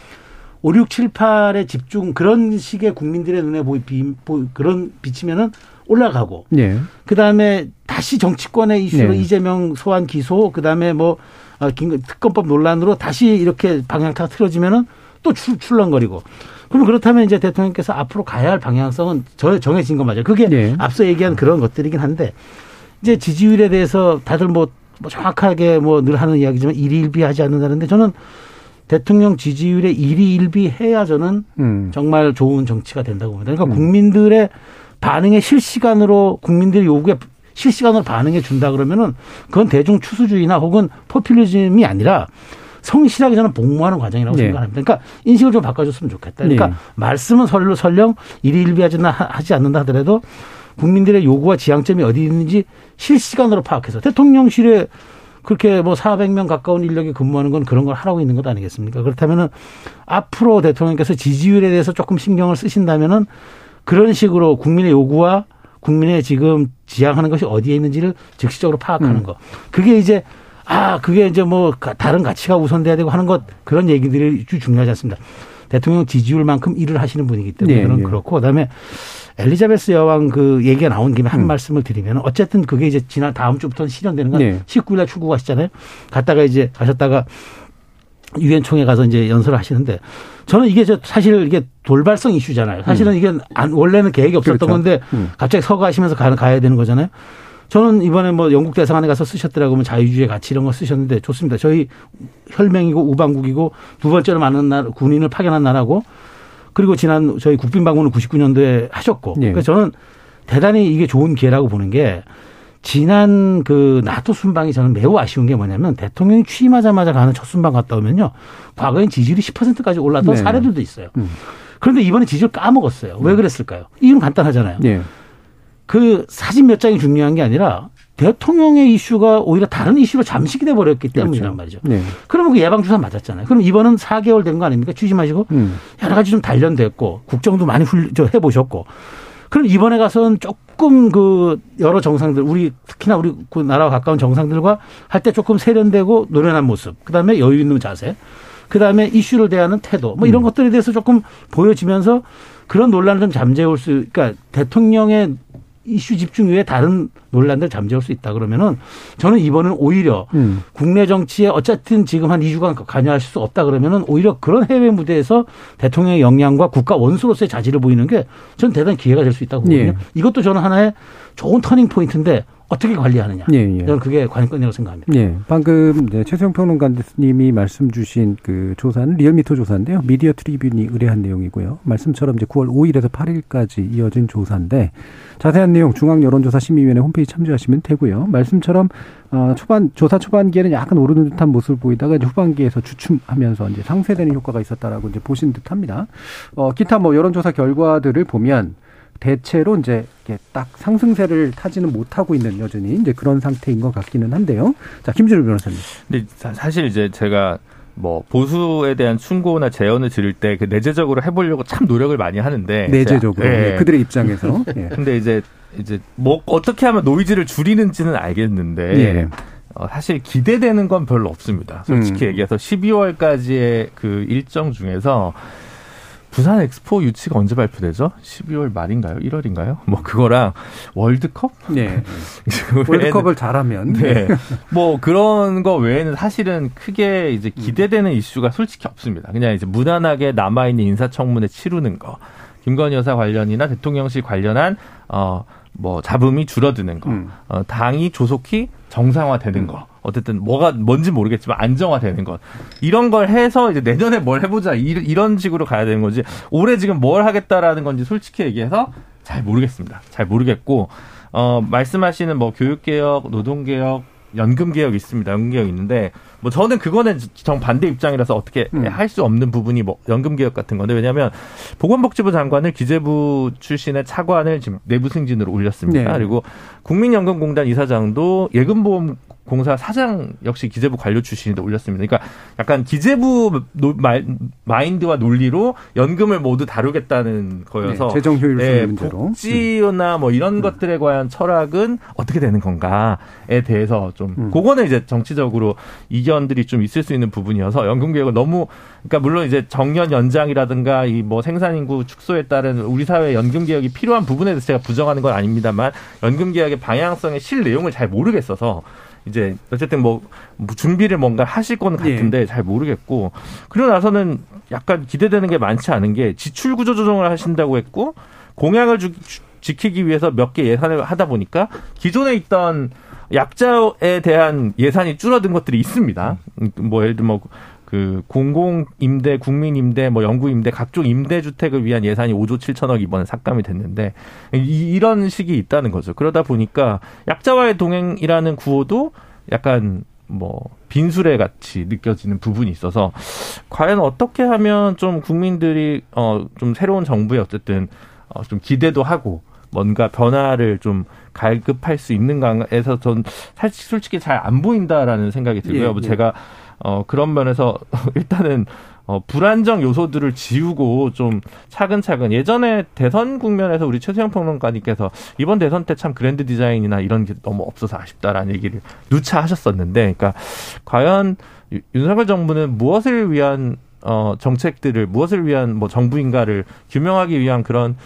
5, 6, 7, 8에 집중 그런 식의 국민들의 눈에 보이 비, 보, 그런 비치면은 올라가고. 네. 그 다음에 다시 정치권의 이슈로 네. 이재명 소환 기소, 그 다음에 뭐 어, 특검법 논란으로 다시 이렇게 방향타가 틀어지면은 또 출, 출렁거리고. 그럼 그렇다면 이제 대통령께서 앞으로 가야 할 방향성은 정해진 거 맞아요. 그게 네. 앞서 얘기한 그런 것들이긴 한데 이제 지지율에 대해서 다들 뭐, 뭐 정확하게 뭐 늘 하는 이야기지만 일희일비하지 않는다는데 저는 대통령 지지율에 일희일비해야 저는 음. 정말 좋은 정치가 된다고 봅니다. 그러니까 음. 국민들의 반응에 실시간으로 국민들의 요구에 실시간으로 반응해 준다 그러면은 그건 대중 추수주의나 혹은 포퓰리즘이 아니라 성실하게 저는 복무하는 과정이라고 네. 생각합니다. 그러니까 인식을 좀 바꿔줬으면 좋겠다. 그러니까 네. 말씀은 설로 설령 일희일비하지 않는다 하더라도 국민들의 요구와 지향점이 어디 있는지 실시간으로 파악해서 대통령실에 그렇게 뭐 400명 가까운 인력이 근무하는 건 그런 걸 하라고 있는 것 아니겠습니까? 그렇다면은 앞으로 대통령께서 지지율에 대해서 조금 신경을 쓰신다면은 그런 식으로 국민의 요구와 국민의 지금 지향하는 것이 어디에 있는지를 즉시적으로 파악하는 음. 거. 그게 이제 아, 그게 이제 뭐 다른 가치가 우선돼야 되고 하는 것 그런 얘기들이 중요하지 않습니다. 대통령 지지율만큼 일을 하시는 분이기 때문에 네, 그런 네. 그렇고 그다음에 엘리자베스 여왕 그 얘기가 나온 김에 한 음. 말씀을 드리면 어쨌든 그게 이제 지난 다음 주부터 실현되는 건 네. 19일날 출국하시잖아요. 갔다가 이제 가셨다가 유엔 총회 가서 이제 연설을 하시는데 저는 이게 저 사실 이게 돌발성 이슈잖아요. 사실은 음. 이게 안, 원래는 계획이 없었던 그렇죠. 건데 음. 갑자기 서가하시면서 가, 가야 되는 거잖아요. 저는 이번에 뭐 영국 대사관에 가서 쓰셨더라고 면 자유주의 가치 이런 거 쓰셨는데 좋습니다. 저희 혈맹이고 우방국이고 두 번째로 많은 나라 군인을 파견한 나라고 그리고 지난 저희 국빈 방문을 99년도에 하셨고 네. 그래서 저는 대단히 이게 좋은 기회라고 보는 게 지난 그 나토 순방이 저는 매우 아쉬운 게 뭐냐면 대통령이 취임하자마자 가는 첫 순방 갔다 오면요. 과거엔 지지율이 10%까지 올랐던 네. 사례들도 있어요. 음. 그런데 이번에 지지율 까먹었어요. 왜 음. 그랬을까요? 이유는 간단하잖아요. 네. 그 사진 몇 장이 중요한 게 아니라 대통령의 이슈가 오히려 다른 이슈로 잠식이 돼 버렸기 때문이란 그렇죠. 말이죠. 네. 그러면 그 예방 주사 맞았잖아요. 그럼 이번은 4개월 된 거 아닙니까? 취임하시고 음. 여러 가지 좀 단련됐고 국정도 많이 훌, 저 해보셨고 그럼 이번에 가서는 조금 그 여러 정상들 우리 특히나 우리 그 나라와 가까운 정상들과 할 때 조금 세련되고 노련한 모습, 그 다음에 여유 있는 자세, 그 다음에 이슈를 대하는 태도, 뭐 이런 음. 것들에 대해서 조금 보여지면서 그런 논란을 좀 잠재울 수, 그러니까 대통령의 이슈 집중 외에 다른 논란들 잠재울 수 있다 그러면은 저는 이번은 오히려 음. 국내 정치에 어쨌든 지금 한 2주간 관여할 수 없다 그러면은 오히려 그런 해외 무대에서 대통령의 역량과 국가 원수로서의 자질을 보이는 게 저는 대단히 기회가 될 수 있다고 보거든요. 예. 이것도 저는 하나의 좋은 turning point인데 어떻게 관리하느냐. 예, 예. 저는 그게 관건이라고 생각합니다. 예. 방금 네, 최수영 평론가님이 말씀 주신 그 조사는 리얼미터 조사인데요. 미디어 트리뷴이 의뢰한 내용이고요. 말씀처럼 이제 9월 5일에서 8일까지 이어진 조사인데 자세한 내용 중앙 여론조사 심의위원회 홈페이지 참조하시면 되고요. 말씀처럼 어, 초반 조사 초반기에는 약간 오르는 듯한 모습을 보이다가 이제 후반기에서 주춤하면서 이제 상쇄되는 효과가 있었다라고 이제 보신 듯합니다. 어, 기타 뭐 여론조사 결과들을 보면 대체로 이제 딱 상승세를 타지는 못하고 있는 여전히 이제 그런 상태인 것 같기는 한데요. 자, 김준우 변호사님. 근데 사실 이제 제가 뭐 보수에 대한 충고나 제언을 들을 때그 내재적으로 해보려고 참 노력을 많이 하는데 내재적으로 예. 그들의 입장에서. 예. 근데 이제 이제 뭐 어떻게 하면 노이즈를 줄이는지는 알겠는데 예. 어, 사실 기대되는 건 별로 없습니다. 솔직히 음. 얘기해서 12월까지의 그 일정 중에서 부산 엑스포 유치가 언제 발표되죠? 12월 말인가요? 1월인가요? 뭐 그거랑 월드컵? 네. 월드컵을 잘하면 네. 뭐 그런 거 외에는 사실은 크게 이제 기대되는 이슈가 솔직히 없습니다. 그냥 이제 무난하게 남아 있는 인사청문회 치르는 거. 김건희 여사 관련이나 대통령실 관련한 어 뭐 잡음이 줄어드는 거. 음. 어 당이 조속히 정상화되는 음. 거. 어쨌든 뭐가 뭔지 모르겠지만 안정화되는 것 이런 걸 해서 이제 내년에 뭘 해보자 이런 식으로 가야 되는 거지 올해 지금 뭘 하겠다라는 건지 솔직히 얘기해서 잘 모르겠습니다. 잘 모르겠고 어 말씀하시는 뭐 교육개혁, 노동개혁, 연금개혁 있습니다. 연금개혁 있는데 뭐 저는 그거는 정 반대 입장이라서 어떻게 음. 할수 없는 부분이 뭐 연금 개혁 같은 건데 왜냐하면 보건복지부 장관을 기재부 출신의 차관을 지금 내부 승진으로 올렸습니다. 네. 그리고 국민연금공단 이사장도 예금보험 공사 사장 역시 기재부 관료 출신인데 올렸습니다. 그러니까 약간 기재부 노, 마, 마인드와 논리로 연금을 모두 다루겠다는 거여서 네, 재정 효율성 네, 문제로 복지나 뭐 이런 음. 것들에 관한 철학은 어떻게 되는 건가에 대해서 좀 음. 그거는 이제 정치적으로 이견들이 좀 있을 수 있는 부분이어서 연금 개혁을 너무 그러니까 물론 이제 정년 연장이라든가 이 뭐 생산 인구 축소에 따른 우리 사회 연금 개혁이 필요한 부분에 대해서 제가 부정하는 건 아닙니다만 연금 개혁의 방향성의 실 내용을 잘 모르겠어서 이제 어쨌든 뭐, 뭐 준비를 뭔가 하실 건 같은데 예. 잘 모르겠고 그리고 나서는 약간 기대되는 게 많지 않은 게 지출 구조 조정을 하신다고 했고 공약을 주, 지키기 위해서 몇 개 예산을 하다 보니까 기존에 있던 약자에 대한 예산이 줄어든 것들이 있습니다. 뭐 예를 들어 뭐 그 공공 임대, 국민 임대, 뭐 영구 임대 각종 임대 주택을 위한 예산이 5조 7천억 이번에 삭감이 됐는데 이, 이런 식이 있다는 거죠. 그러다 보니까 약자와의 동행이라는 구호도 약간 뭐 빈수레 같이 느껴지는 부분이 있어서 과연 어떻게 하면 좀 국민들이 어 좀 새로운 정부에 어쨌든 어 좀 기대도 하고 뭔가 변화를 좀 갈급할 수 있는가에서 전 사실 솔직히 잘 안 보인다라는 생각이 들고요. 예, 뭐 예. 제가 어, 그런 면에서 일단은 어, 불안정 요소들을 지우고 좀 차근차근 예전에 대선 국면에서 우리 최수영 평론가님께서 이번 대선 때 참 그랜드 디자인이나 이런 게 너무 없어서 아쉽다라는 얘기를 누차 하셨었는데 그러니까 과연 윤석열 정부는 무엇을 위한 어, 정책들을 무엇을 위한 뭐 정부인가를 규명하기 위한 그런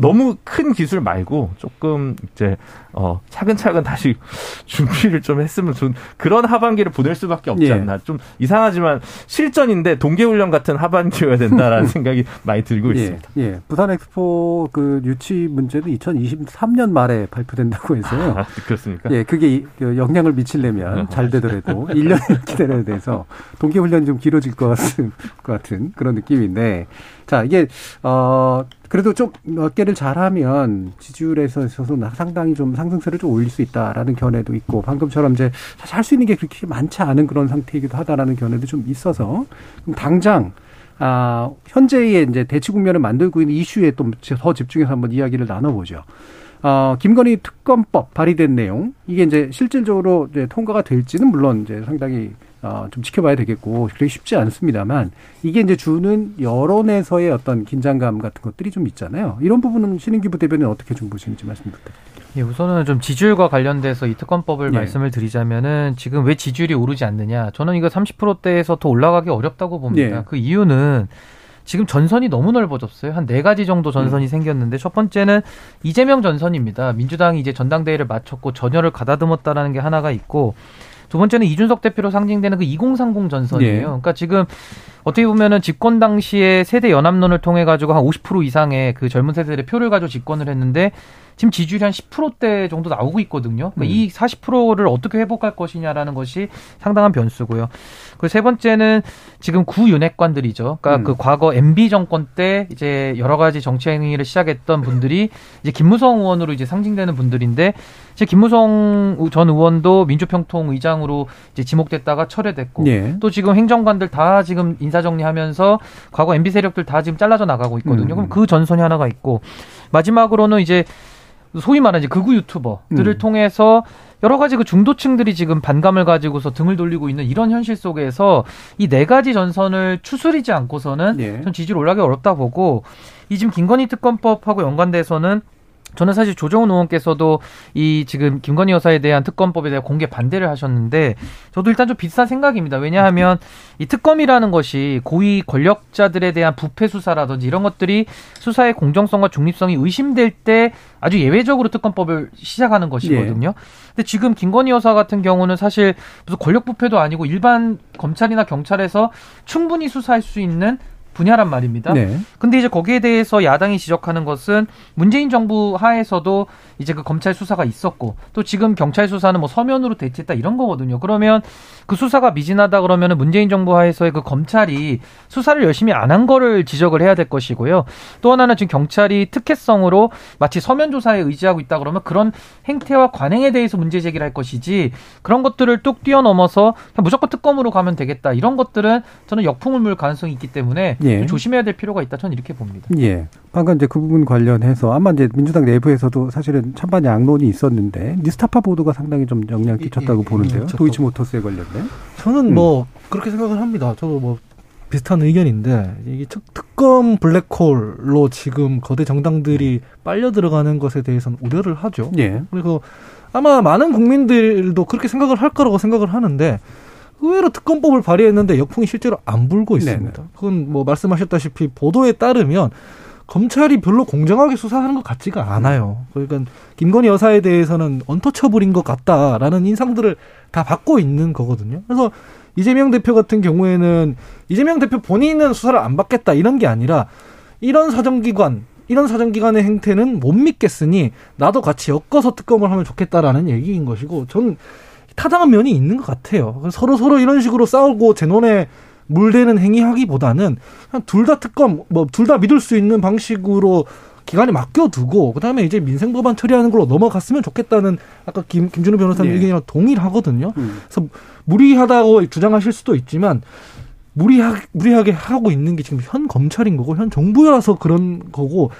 너무 큰 기술 말고 조금 이제 어 차근차근 다시 준비를 좀 했으면 좀 그런 하반기를 보낼 수밖에 없지 예. 않나. 예. 좀 이상하지만 실전인데 동계훈련 같은 하반기여야 된다라는 생각이 많이 들고 예. 있습니다. 예. 부산 엑스포 그 유치 문제도 2023년 말에 발표된다고 해서요. 아, 그렇습니까? 예, 그게 그 영향을 미치려면 아, 잘 되더라도 1년을 기다려야 돼서 동계훈련이 좀 길어질 것 같은, 것 같은 그런 느낌인데 자, 이게 어 그래도 좀 몇 개를 잘하면 지지율에서 있어서 상당히 좀 상승세를 좀 올릴 수 있다라는 견해도 있고 방금처럼 이제 사실 할 수 있는 게 그렇게 많지 않은 그런 상태이기도 하다라는 견해도 좀 있어서 당장 아 현재의 이제 대치 국면을 만들고 있는 이슈에 또 더 집중해서 한번 이야기를 나눠보죠. 어, 김건희 특검법 발의된 내용 이게 이제 실질적으로 이제 통과가 될지는 물론 이제 상당히 어, 좀 지켜봐야 되겠고 그렇게 쉽지 않습니다만 이게 이제 주는 여론에서의 어떤 긴장감 같은 것들이 좀 있잖아요. 이런 부분은 신인기 부대변인 어떻게 좀 보시는지 말씀 부탁드립니다. 예, 우선은 좀 지지율과 관련돼서 이 특검법을 네. 말씀을 드리자면은 지금 왜 지지율이 오르지 않느냐? 저는 이거 30%대에서 더 올라가기 어렵다고 봅니다. 네. 그 이유는 지금 전선이 너무 넓어졌어요. 한 네 가지 정도 전선이 음. 생겼는데 첫 번째는 이재명 전선입니다. 민주당이 이제 전당대회를 마쳤고 전열을 가다듬었다라는 게 하나가 있고 두 번째는 이준석 대표로 상징되는 그 2030 전선이에요. 네. 그러니까 지금 어떻게 보면은 집권 당시에 세대 연합론을 통해 가지고 한 50% 이상의 그 젊은 세대들의 표를 가지고 집권을 했는데 지금 지지율이 한 10%대 정도 나오고 있거든요. 그러니까 음. 이 40%를 어떻게 회복할 것이냐라는 것이 상당한 변수고요. 그 세 번째는 지금 구윤핵관들이죠. 그러니까 음. 그 과거 MB 정권 때 이제 여러 가지 정치 행위를 시작했던 분들이 이제 김무성 의원으로 이제 상징되는 분들인데 이제 김무성 전 의원도 민주평통 의장으로 이제 지목됐다가 철회됐고 예. 또 지금 행정관들 다 지금 인사정리하면서 과거 MB 세력들 다 지금 잘라져 나가고 있거든요. 음. 그럼 그 전선이 하나가 있고 마지막으로는 이제 소위 말하는 이제 극우 유튜버들을 음. 통해서 여러 가지 그 중도층들이 지금 반감을 가지고서 등을 돌리고 있는 이런 현실 속에서 이 네 가지 전선을 추스리지 않고서는 예. 전 지지율 올라가기 어렵다 보고 이 지금 김건희 특검법하고 연관돼서는 저는 사실 조정훈 의원께서도 이 지금 김건희 여사에 대한 특검법에 대한 공개 반대를 하셨는데 저도 일단 좀 비슷한 생각입니다. 왜냐하면 이 특검이라는 것이 고위 권력자들에 대한 부패 수사라든지 이런 것들이 수사의 공정성과 중립성이 의심될 때 아주 예외적으로 특검법을 시작하는 것이거든요. 예. 근데 지금 김건희 여사 같은 경우는 사실 무슨 권력 부패도 아니고 일반 검찰이나 경찰에서 충분히 수사할 수 있는 분야란 말입니다. 네. 근데 이제 거기에 대해서 야당이 지적하는 것은 문재인 정부 하에서도 이제 그 검찰 수사가 있었고 또 지금 경찰 수사는 뭐 서면으로 대체했다 이런 거거든요. 그러면 그 수사가 미진하다 그러면은 문재인 정부 하에서의 그 검찰이 수사를 열심히 안 한 거를 지적을 해야 될 것이고요. 또 하나는 지금 경찰이 특혜성으로 마치 서면 조사에 의지하고 있다 그러면 그런 행태와 관행에 대해서 문제 제기를 할 것이지 그런 것들을 뚝 뛰어넘어서 무조건 특검으로 가면 되겠다 이런 것들은 저는 역풍을 물 가능성이 있기 때문에 예. 조심해야 될 필요가 있다 저는 이렇게 봅니다. 예. 방금 이제 그 부분 관련해서 아마 이제 민주당 내부에서도 사실은 찬반 양론이 있었는데 니스타파 보도가 상당히 좀 영향 끼쳤다고 예, 예, 보는데요. 예, 도이치 모터스에 관련된. 저는 음. 뭐 그렇게 생각을 합니다. 저도 뭐 비슷한 의견인데 이게 특검 블랙홀로 지금 거대 정당들이 빨려 들어가는 것에 대해서는 우려를 하죠. 예. 그리고 아마 많은 국민들도 그렇게 생각을 할 거라고 생각을 하는데 의외로 특검법을 발의했는데 역풍이 실제로 안 불고 있습니다. 네네. 그건 뭐 말씀하셨다시피 보도에 따르면 검찰이 별로 공정하게 수사하는 것 같지가 않아요. 그러니까 김건희 여사에 대해서는 언터처블인 것 같다라는 인상들을 다 받고 있는 거거든요. 그래서 이재명 대표 같은 경우에는 이재명 대표 본인은 수사를 안 받겠다 이런 게 아니라 이런 사정기관 이런 사정기관의 행태는 못 믿겠으니 나도 같이 엮어서 특검을 하면 좋겠다라는 얘기인 것이고 저는 타당한 면이 있는 것 같아요. 서로 서로 이런 식으로 싸우고 제논에 물대는 행위하기보다는 둘 다 특검 뭐 둘 다 믿을 수 있는 방식으로 기간에 맡겨두고 그다음에 이제 민생 법안 처리하는 걸로 넘어갔으면 좋겠다는 아까 김 김준우 변호사님 네. 의견이랑 동일하거든요. 음. 그래서 무리하다고 주장하실 수도 있지만 무리하, 무리하게 하고 있는 게 지금 현 검찰인 거고 현 정부라서 그런 거고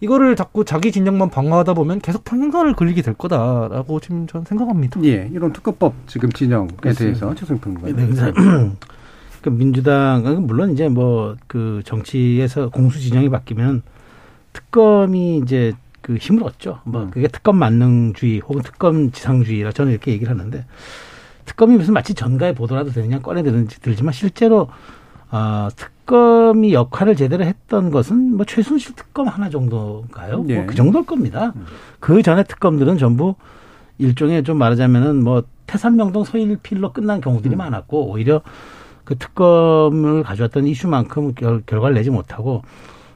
이거를 자꾸 자기 진영만 방어하다 보면 계속 평행선을 걸리게 될 거다라고 지금 저는 생각합니다. 예, 이런 특검법 지금 진영에 대해서 최승 평론가. 네, 그 민주당 물론 이제 뭐 그 정치에서 공수 진영이 바뀌면 특검이 이제 그 힘을 얻죠. 뭐 음. 그게 특검 만능주의 혹은 특검 지상주의라 저는 이렇게 얘기를 하는데 특검이 무슨 마치 전가의 보도라도 되느냐 꺼내드는지 들지만 실제로 어, 특 검이 역할을 제대로 했던 것은 뭐 최순실 특검 하나 정도인가요? 네. 뭐그 정도일 겁니다. 음. 그 전에 특검들은 전부 일종의 좀 말하자면은 뭐 태산명동 서일필로 끝난 경우들이 음. 많았고 오히려 그 특검을 가져왔던 이슈만큼 결, 결과를 내지 못하고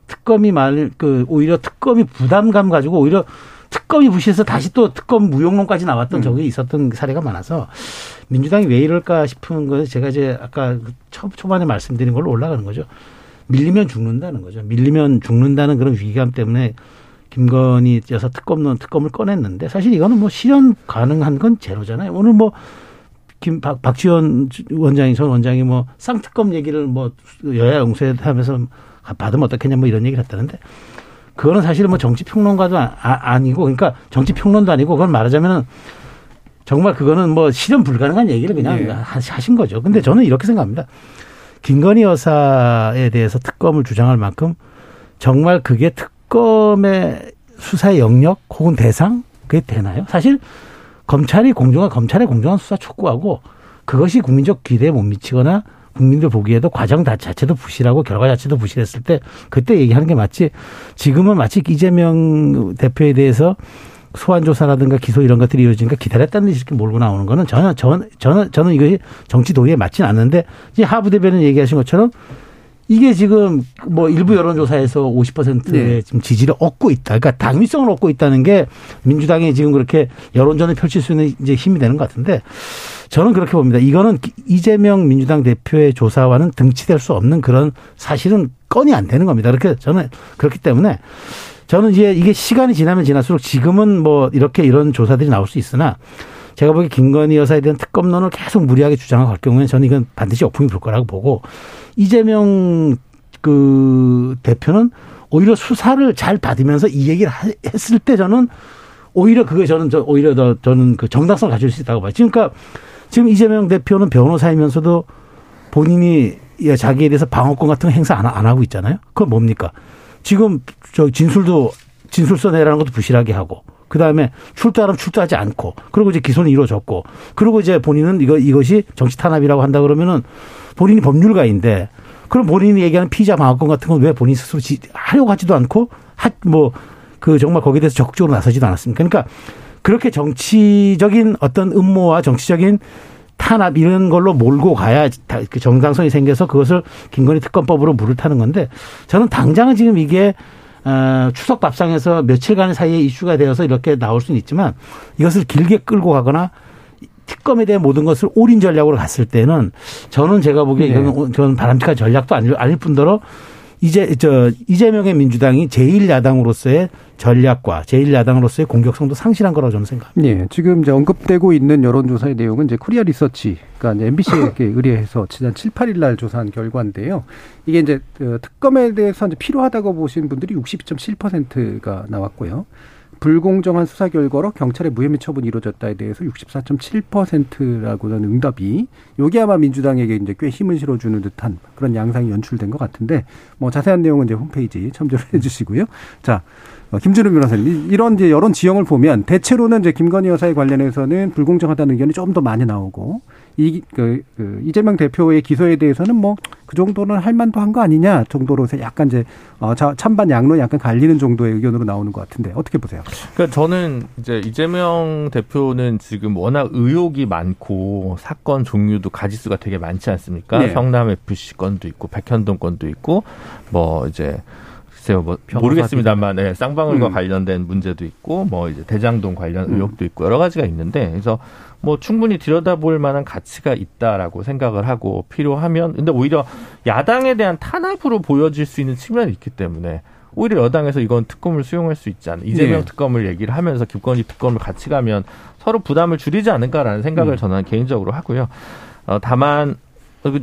특검이 말 그 오히려 특검이 부담감 가지고 오히려 특검이 부시해서 다시 또 특검 무용론까지 나왔던 음. 적이 있었던 사례가 많아서 민주당이 왜 이럴까 싶은 것에 제가 이제 아까 초, 초반에 말씀드린 걸로 올라가는 거죠. 밀리면 죽는다는 거죠. 밀리면 죽는다는 그런 위기감 때문에 김건희 여사 특검론 특검을 꺼냈는데 사실 이거는 뭐 실현 가능한 건 제로잖아요. 오늘 뭐 김, 박, 박지원 원장이, 전 원장이 뭐 쌍특검 얘기를 뭐 여야 용서하면서 받으면 어떻겠냐 뭐 이런 얘기를 했다는데 그거는 사실은 뭐 정치평론가도 아, 니고 그러니까 정치평론도 아니고 그걸 말하자면은 정말 그거는 뭐 실현 불가능한 얘기를 그냥 예. 하신 거죠. 근데 저는 이렇게 생각합니다. 김건희 여사에 대해서 특검을 주장할 만큼 정말 그게 특검의 수사의 영역 혹은 대상 그게 되나요? 사실 검찰이 공정한 검찰의 공정한 수사 촉구하고 그것이 국민적 기대에 못 미치거나 국민들 보기에도 과정 자체도 부실하고 결과 자체도 부실했을 때 그때 얘기하는 게 맞지. 지금은 마치 이재명 대표에 대해서 소환 조사라든가 기소 이런 것들이 이루어지니까 기다렸다는 듯이 이렇게 몰고 나오는 거는 전혀 저는 저는 저는 이것이 정치 도리에 맞지는 않는데 이제 하부 대변인 얘기하신 것처럼 이게 지금 뭐 일부 여론조사에서 50%의 네. 지금 지지를 얻고 있다. 그러니까 당위성을 얻고 있다는 게 민주당이 지금 그렇게 여론전을 펼칠 수 있는 이제 힘이 되는 것 같은데 저는 그렇게 봅니다. 이거는 이재명 민주당 대표의 조사와는 등치될 수 없는 그런 사실은 건이 안 되는 겁니다. 그렇게 저는 그렇기 때문에 저는 이제 이게 시간이 지나면 지날수록 지금은 뭐 이렇게 이런 조사들이 나올 수 있으나 제가 보기에 김건희 여사에 대한 특검론을 계속 무리하게 주장할 경우에는 저는 이건 반드시 역풍이 불 거라고 보고 이재명 그 대표는 오히려 수사를 잘 받으면서 이 얘기를 했을 때 저는 오히려 그게 저는 저 오히려 더 저는 그 정당성을 가질 수 있다고 봐요. 지금 그러니까 지금 이재명 대표는 변호사이면서도 본인이 자기에 대해서 방어권 같은 거 행사 안, 안 하고 있잖아요. 그건 뭡니까? 지금 저 진술도 진술서 내라는 것도 부실하게 하고 그 다음에 출두하면 출두하지 않고 그리고 이제 기소는 이루어졌고 그리고 이제 본인은 이거 이것이 정치 탄압이라고 한다 그러면은 본인이 법률가인데 그럼 본인이 얘기하는 피자 방어권 같은 건 왜 본인 스스로 지, 하려고 하지도 않고 뭐 그 정말 거기에 대해서 적극적으로 나서지도 않았습니까? 그러니까 그렇게 정치적인 어떤 음모와 정치적인 탄압 이런 걸로 몰고 가야 그 정당성이 생겨서 그것을 김건희 특검법으로 물을 타는 건데 저는 당장은 지금 이게 어, 추석 밥상에서 며칠간 사이에 이슈가 되어서 이렇게 나올 수는 있지만 이것을 길게 끌고 가거나 특검에 대한 모든 것을 올인 전략으로 갔을 때는 저는 제가 보기에 네. 이건 저는 바람직한 전략도 아닐, 아닐 뿐더러 이제 저 이재명의 민주당이 제1야당으로서의 전략과 제1야당으로서의 공격성도 상실한 거라고 저는 생각합니다. 네, 지금 이제 언급되고 있는 여론조사의 내용은 이제 코리아 리서치, 그러니까 MBC에게 의뢰해서 지난 7, 8일 날 조사한 결과인데요. 이게 이제 그 특검에 대해서 이제 필요하다고 보신 분들이 62.7%가 나왔고요. 불공정한 수사 결과로 경찰의 무혐의 처분이 이루어졌다에 대해서 64.7%라고는 응답이 요게 아마 민주당에게 이제 꽤 힘을 실어주는 듯한 그런 양상이 연출된 것 같은데 뭐 자세한 내용은 이제 홈페이지 참조를 해주시고요. 자. 어, 김준우 변호사님, 이런 이제 여론 지형을 보면 대체로는 이제 김건희 여사에 관련해서는 불공정하다는 의견이 좀 더 많이 나오고 이, 그, 그, 이재명 대표의 기소에 대해서는 뭐, 그 정도는 할 만도 한 거 아니냐 정도로 약간 이제, 어, 찬반 양로 약간 갈리는 정도의 의견으로 나오는 것 같은데, 어떻게 보세요? 그러니까 저는 이제 이재명 대표는 지금 워낙 의혹이 많고, 사건 종류도 가지수가 되게 많지 않습니까? 네. 성남 FC 건도 있고, 백현동 건도 있고, 뭐, 이제, 글쎄요, 뭐 모르겠습니다만, 네, 쌍방울과 음. 관련된 문제도 있고, 뭐 이제 대장동 관련 음. 의혹도 있고 여러 가지가 있는데, 그래서 뭐 충분히 들여다볼 만한 가치가 있다라고 생각을 하고 필요하면 근데 오히려 야당에 대한 탄압으로 보여질 수 있는 측면이 있기 때문에 오히려 여당에서 이건 특검을 수용할 수 있지 않은 이재명 네. 특검을 얘기를 하면서 김건희 특검을 같이 가면 서로 부담을 줄이지 않을까라는 생각을 음. 저는 개인적으로 하고요. 어, 다만 그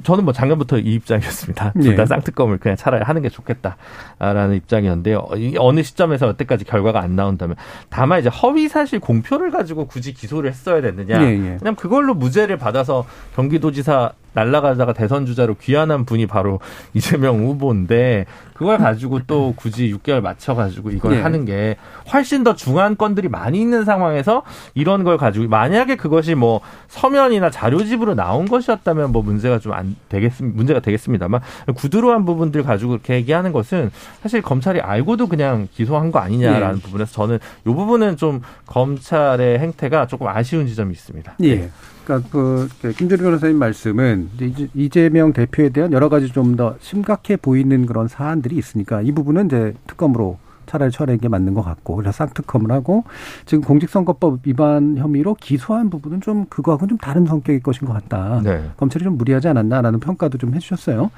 저는 뭐 작년부터 이 입장이었습니다. 둘다 네. 쌍특검을 그냥 차라리 하는 게 좋겠다라는 입장이었는데요. 어느 시점에서 여태까지 결과가 안 나온다면 다만 이제 허위 사실 공표를 가지고 굳이 기소를 했어야 됐느냐. 네, 네. 그냥 그걸로 무죄를 받아서 경기도지사 날라가다가 대선 주자로 귀환한 분이 바로 이재명 후보인데 그걸 가지고 또 굳이 6개월 맞춰 가지고 이걸 네. 하는 게 훨씬 더 중한 건들이 많이 있는 상황에서 이런 걸 가지고 만약에 그것이 뭐 서면이나 자료집으로 나온 것이었다면 뭐 문제가 좀 안 되겠습 문제가 되겠습니다만 구두로한 부분들 가지고 그렇게 얘기하는 것은 사실 검찰이 알고도 그냥 기소한 거 아니냐라는 네. 부분에서 저는 이 부분은 좀 검찰의 행태가 조금 아쉬운 지점이 있습니다. 예. 네. 그러니까 그, 그 김준우 변호사님 말씀은 이재명 대표에 대한 여러 가지 좀 더 심각해 보이는 그런 사안들이 있으니까 이 부분은 이제 특검으로 차라리 처리하는 게 맞는 것 같고 그래서 쌍특검을 하고 지금 공직선거법 위반 혐의로 기소한 부분은 좀 그거하고는 좀 다른 성격일 것인 것 같다. 네. 검찰이 좀 무리하지 않았나라는 평가도 좀 해주셨어요.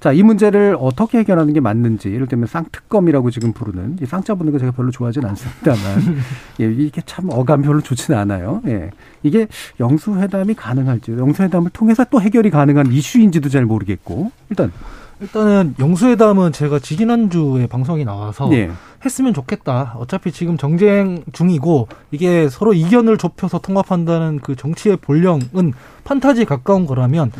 자, 이 문제를 어떻게 해결하는 게 맞는지, 예를 들면 쌍특검이라고 지금 부르는, 이 쌍자 부는 거 제가 별로 좋아하지는 않습니다만, 예, 이게 참 어감 별로 좋지는 않아요. 예. 이게 영수회담이 가능할지, 영수회담을 통해서 또 해결이 가능한 이슈인지도 잘 모르겠고, 일단. 일단은 영수회담은 제가 지지난주에 방송이 나와서 네. 했으면 좋겠다. 어차피 지금 정쟁 중이고 이게 서로 이견을 좁혀서 통합한다는 그 정치의 본령은 판타지에 가까운 거라면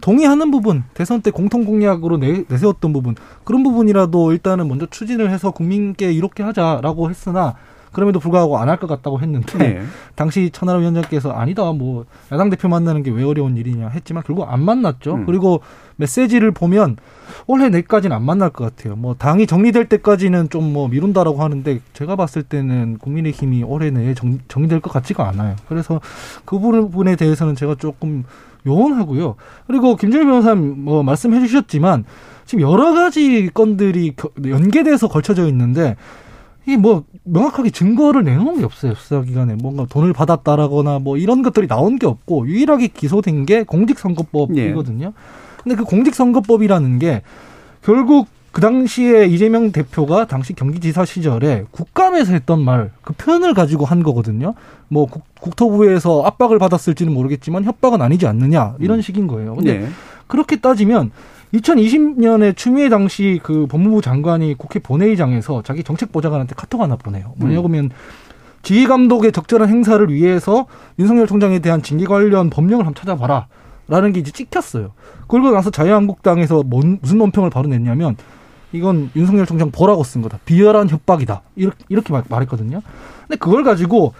동의하는 부분, 대선 때 공통 공약으로 내, 내세웠던 부분, 그런 부분이라도 일단은 먼저 추진을 해서 국민께 이렇게 하자라고 했으나 그럼에도 불구하고 안 할 것 같다고 했는데 네. 당시 천하람 위원장께서 아니다 뭐 야당 대표 만나는 게 왜 어려운 일이냐 했지만 결국 안 만났죠. 음. 그리고 메시지를 보면 올해 내까지는 안 만날 것 같아요. 뭐 당이 정리될 때까지는 좀 뭐 미룬다라고 하는데 제가 봤을 때는 국민의힘이 올해 내에 정, 정리될 것 같지가 않아요. 그래서 그 부분에 대해서는 제가 조금 요원하고요. 그리고 김준일 변호사님 뭐 말씀해 주셨지만 지금 여러 가지 건들이 연계돼서 걸쳐져 있는데 이게 뭐 명확하게 증거를 내놓은 게 없어요 수사기관에 뭔가 돈을 받았다라거나 뭐 이런 것들이 나온 게 없고 유일하게 기소된 게 공직선거법이거든요. 예. 근데 그 공직선거법이라는 게 결국 그 당시에 이재명 대표가 당시 경기지사 시절에 국감에서 했던 말, 그 표현을 가지고 한 거거든요. 뭐 국, 토부에서 압박을 받았을지는 모르겠지만 협박은 아니지 않느냐 이런 음. 식인 거예요. 근데 네. 그렇게 따지면 2020년에 추미애 당시 그 법무부 장관이 국회 본회의장에서 자기 정책 보좌관한테 카톡 하나 보내요. 뭐냐면 음. 지휘 감독의 적절한 행사를 위해서 윤석열 총장에 대한 징계 관련 법령을 한번 찾아봐라. 라는 게 이제 찍혔어요. 그러고 나서 자유한국당에서 뭔, 무슨 논평을 바로 냈냐면 이건 윤석열 총장 보라고 쓴 거다. 비열한 협박이다. 이렇게, 이렇게 말했거든요. 근데 그걸 가지고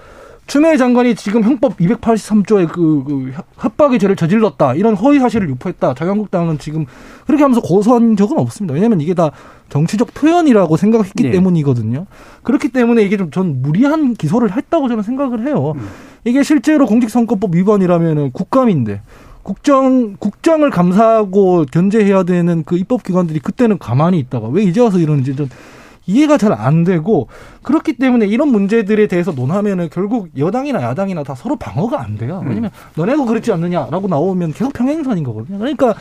추미애 장관이 지금 형법 283조의 그, 그 협박의 죄를 저질렀다. 이런 허위 사실을 유포했다. 자유한국당은 지금 그렇게 하면서 고소한 적은 없습니다. 왜냐하면 이게 다 정치적 표현이라고 생각했기 네. 때문이거든요. 그렇기 때문에 이게 좀 전 무리한 기소를 했다고 저는 생각을 해요. 음. 이게 실제로 공직선거법 위반이라면은 국감인데 국정 국정을 감사하고 견제해야 되는 그 입법 기관들이 그때는 가만히 있다가 왜 이제 와서 이러는지 좀 이해가 잘 안 되고 그렇기 때문에 이런 문제들에 대해서 논하면은 결국 여당이나 야당이나 다 서로 방어가 안 돼요. 왜냐면 음. 너네가 그랬지 않느냐라고 나오면 계속 평행선인 거거든요. 그러니까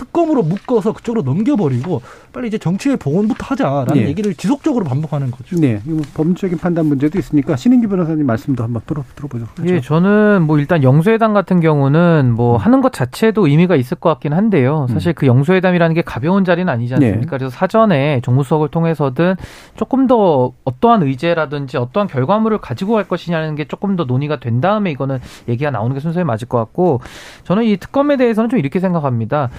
특검으로 묶어서 그쪽으로 넘겨버리고 빨리 이제 정치의 복원부터 하자라는 네. 얘기를 지속적으로 반복하는 거죠. 네. 법률적인 판단 문제도 있으니까 신인기 변호사님 말씀도 한번 들어, 들어보죠. 그렇죠? 예, 저는 뭐 일단 영수회담 같은 경우는 뭐 음. 하는 것 자체도 의미가 있을 것 같긴 한데요. 음. 사실 그 영수회담이라는 게 가벼운 자리는 아니지 않습니까? 네. 그래서 사전에 정무수석을 통해서든 조금 더 어떠한 의제라든지 어떠한 결과물을 가지고 갈 것이냐는 게 조금 더 논의가 된 다음에 이거는 얘기가 나오는 게 순서에 맞을 것 같고 저는 이 특검에 대해서는 좀 이렇게 생각합니다.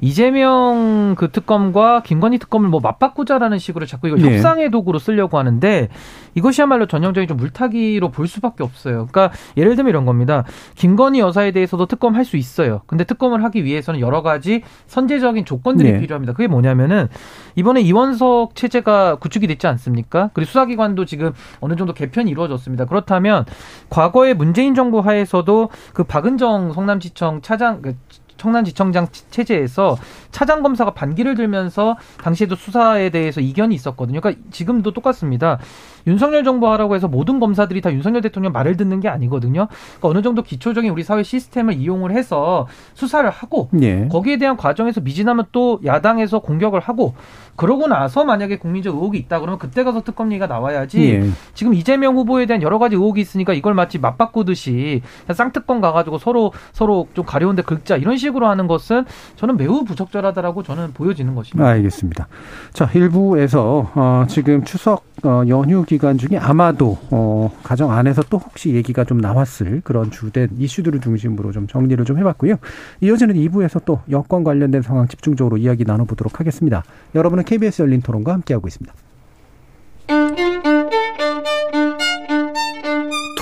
이재명 그 특검과 김건희 특검을 뭐 맞바꾸자라는 식으로 자꾸 이걸 네. 협상의 도구로 쓰려고 하는데 이것이야말로 전형적인 좀 물타기로 볼 수밖에 없어요. 그러니까 예를 들면 이런 겁니다. 김건희 여사에 대해서도 특검 할 수 있어요. 근데 특검을 하기 위해서는 여러 가지 선제적인 조건들이 네. 필요합니다. 그게 뭐냐면은 이번에 이원석 체제가 구축이 됐지 않습니까? 그리고 수사기관도 지금 어느 정도 개편이 이루어졌습니다. 그렇다면 과거에 문재인 정부 하에서도 그 박은정 성남지청 차장 그 청남지청장 체제에서 차장 검사가 반기를 들면서 당시에도 수사에 대해서 이견이 있었거든요. 그러니까 지금도 똑같습니다. 윤석열 정부 하라고 해서 모든 검사들이 다 윤석열 대통령 말을 듣는 게 아니거든요. 그러니까 어느 정도 기초적인 우리 사회 시스템을 이용을 해서 수사를 하고 예. 거기에 대한 과정에서 미진하면 또 야당에서 공격을 하고 그러고 나서 만약에 국민적 의혹이 있다 그러면 그때 가서 특검 얘기가 나와야지 예. 지금 이재명 후보에 대한 여러 가지 의혹이 있으니까 이걸 마치 맞바꾸듯이 쌍특검 가가지고 서로 서로 좀 가려운데 긁자 이런 식으로 하는 것은 저는 매우 부적절하다라고 저는 보여지는 것입니다. 알겠습니다. 자 일부에서 어, 지금 추석 어, 연휴 기간 중에 아마도 어, 가정 안에서 또 혹시 얘기가 좀 나왔을 그런 주된 이슈들을 중심으로 좀 정리를 좀 해봤고요. 이어지는 2부에서 또 여권 관련된 상황 집중적으로 이야기 나눠보도록 하겠습니다. 여러분은 KBS 열린 토론과 함께하고 있습니다.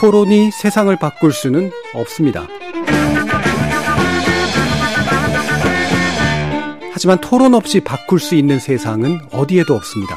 토론이 세상을 바꿀 수는 없습니다. 하지만 토론 없이 바꿀 수 있는 세상은 어디에도 없습니다.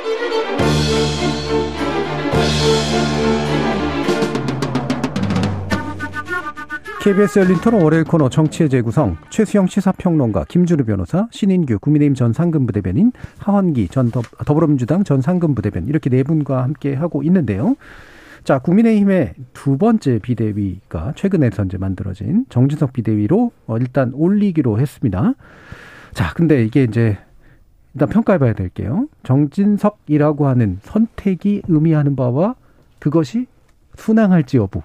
KBS 열린 토론 월요일 코너 정치의 재구성 최수영 시사평론가 김준우 변호사 신인규 국민의힘 전 상근부대변인 하원기 전 더불어민주당 전 상근부대변인 이렇게 네 분과 함께 하고 있는데요. 자 국민의힘의 두 번째 비대위가 최근에 선제 만들어진 정진석 비대위로 어, 일단 올리기로 했습니다. 자 근데 이게 이제 일단 평가해봐야 될게요. 정진석이라고 하는 선택이 의미하는 바와 그것이 순항할지 여부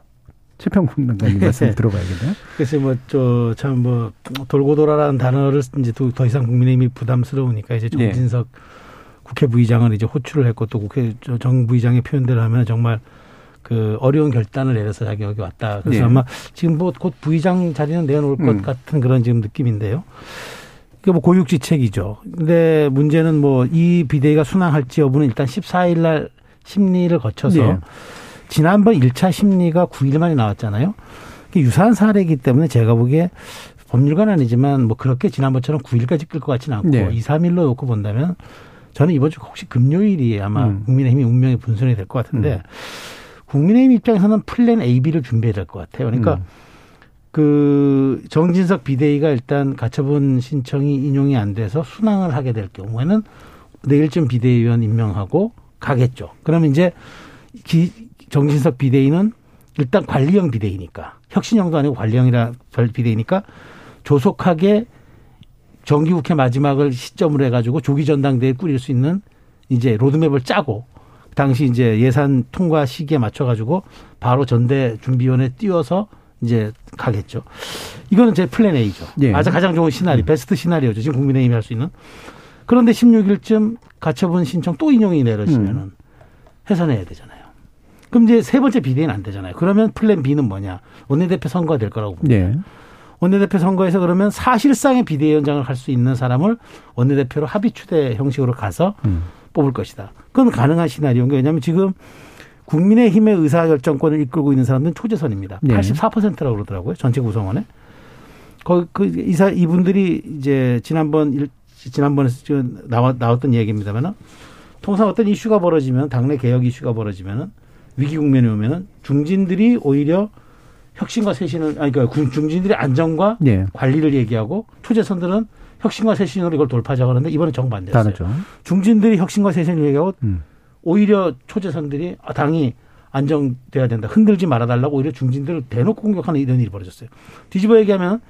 최평국장님 말씀 들어봐야겠네요. 그래서 뭐저참뭐 돌고 돌아라는 단어를 이제 더 이상 국민의힘이 부담스러우니까 이제 네. 정진석 네. 국회 부의장을 이제 호출을 했고 또 국회 정 부의장의 표현대로 하면 정말 그 어려운 결단을 내려서 자기 여기 왔다. 그래서 네. 아마 지금 뭐 곧 부의장 자리는 내놓을 것 음. 같은 그런 지금 느낌인데요. 이게 뭐 고육지책이죠. 근데 문제는 뭐 이 비대위가 순항할지 여부는 일단 14일 날 심리를 거쳐서 네. 지난번 1차 심리가 9일 만에 나왔잖아요. 유사한 사례이기 때문에 제가 보기에 법률가는 아니지만 뭐 그렇게 지난번처럼 9일까지 끌 것 같지는 않고 네. 2, 3일로 놓고 본다면 저는 이번 주 혹시 금요일이 아마 음. 국민의힘이 운명의 분선이 될 것 같은데 음. 국민의힘 입장에서는 플랜 A, B를 준비해야 될 것 같아요. 그러니까 음. 그 정진석 비대위가 일단 가처분 신청이 인용이 안 돼서 순항을 하게 될 경우에는 내일쯤 비대위원 임명하고 가겠죠. 그러면 이제 기, 정진석 비대위는 일단 관리형 비대위니까 혁신형도 아니고 관리형이라 비대위니까 조속하게 정기국회 마지막을 시점으로 해가지고 조기 전당대회 꾸릴 수 있는 이제 로드맵을 짜고 당시 이제 예산 통과 시기에 맞춰가지고 바로 전대 준비위원회 띄워서 이제 가겠죠. 이거는 제 플랜 A죠. 예. 아주 가장 좋은 시나리오, 음. 베스트 시나리오죠. 지금 국민의힘이 할 수 있는. 그런데 16일쯤 가처분 신청 또 인용이 내려지면은 음. 해산해야 되잖아요. 그럼 이제 세 번째 비대위는 안 되잖아요. 그러면 플랜 B는 뭐냐? 원내대표 선거가 될 거라고 봅니다. 예. 원내대표 선거에서 그러면 사실상의 비대위원장을 할 수 있는 사람을 원내대표로 합의 추대 형식으로 가서 음. 뽑을 것이다. 그건 가능한 시나리오인 게 왜냐하면 지금 국민의힘의 의사결정권을 이끌고 있는 사람들은 초재선입니다. 네. 84%라고 그러더라고요. 전체 구성원에. 그, 그, 이사, 이분들이 이제 지난번, 일, 지난번에 나왔, 나왔던 얘기입니다만은 통상 어떤 이슈가 벌어지면 당내 개혁 이슈가 벌어지면은 위기 국면에 오면은 중진들이 오히려 혁신과 쇄신을 아니 그러니까 중진들이 안정과 네. 관리를 얘기하고 초재선들은 혁신과 쇄신으로 이걸 돌파하자고 하는데 이번엔 정반대였어요. 다르죠. 중진들이 혁신과 쇄신을 얘기하고 음. 오히려 초재선들이 아, 당이 안정돼야 된다. 흔들지 말아달라고 오히려 중진들을 대놓고 공격하는 이런 일이 벌어졌어요. 뒤집어 얘기하면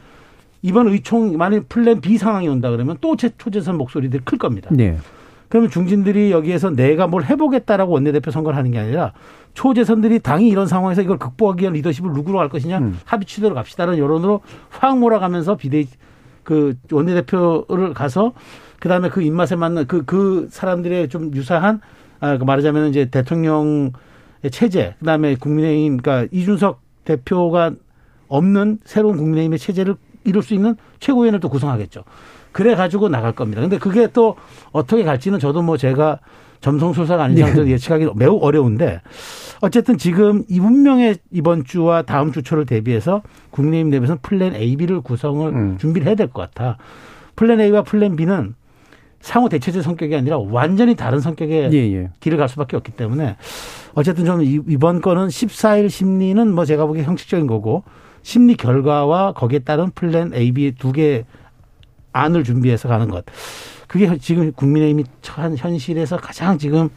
이번 의총 만약 플랜 B 상황이 온다 그러면 또 초재선 목소리들이 클 겁니다. 네. 그러면 중진들이 여기에서 내가 뭘 해보겠다라고 원내대표 선거를 하는 게 아니라 초재선들이 당이 이런 상황에서 이걸 극복하기 위한 리더십을 누구로 할 것이냐 음. 합의 취대로 갑시다라는 여론으로 확 몰아가면서 비대위 그 원내대표를 가서 그다음에 그 입맛에 맞는 그, 그 사람들의 좀 유사한 아, 그 말하자면 이제 대통령의 체제, 그다음에 국민의힘, 그러니까 이준석 대표가 없는 새로운 국민의힘의 체제를 이룰 수 있는 최고위원을 또 구성하겠죠. 그래 가지고 나갈 겁니다. 근데 그게 또 어떻게 갈지는 저도 뭐 제가 점성술사가 아닌 상태로 네. 예측하기 매우 어려운데 어쨌든 지금 이 운명의 이번 주와 다음 주 초를 대비해서 국민의힘 내부에서는 플랜 A, B를 구성을 음. 준비를 해야 될 것 같아. 플랜 A와 플랜 B는 상호 대체제 성격이 아니라 완전히 다른 성격의 예, 예. 길을 갈 수밖에 없기 때문에 어쨌든 좀 이번 건은 14일 심리는 뭐 제가 보기에 형식적인 거고 심리 결과와 거기에 따른 플랜 A, B 두 개 안을 준비해서 가는 것. 그게 지금 국민의힘이 처한 현실에서 가장 지금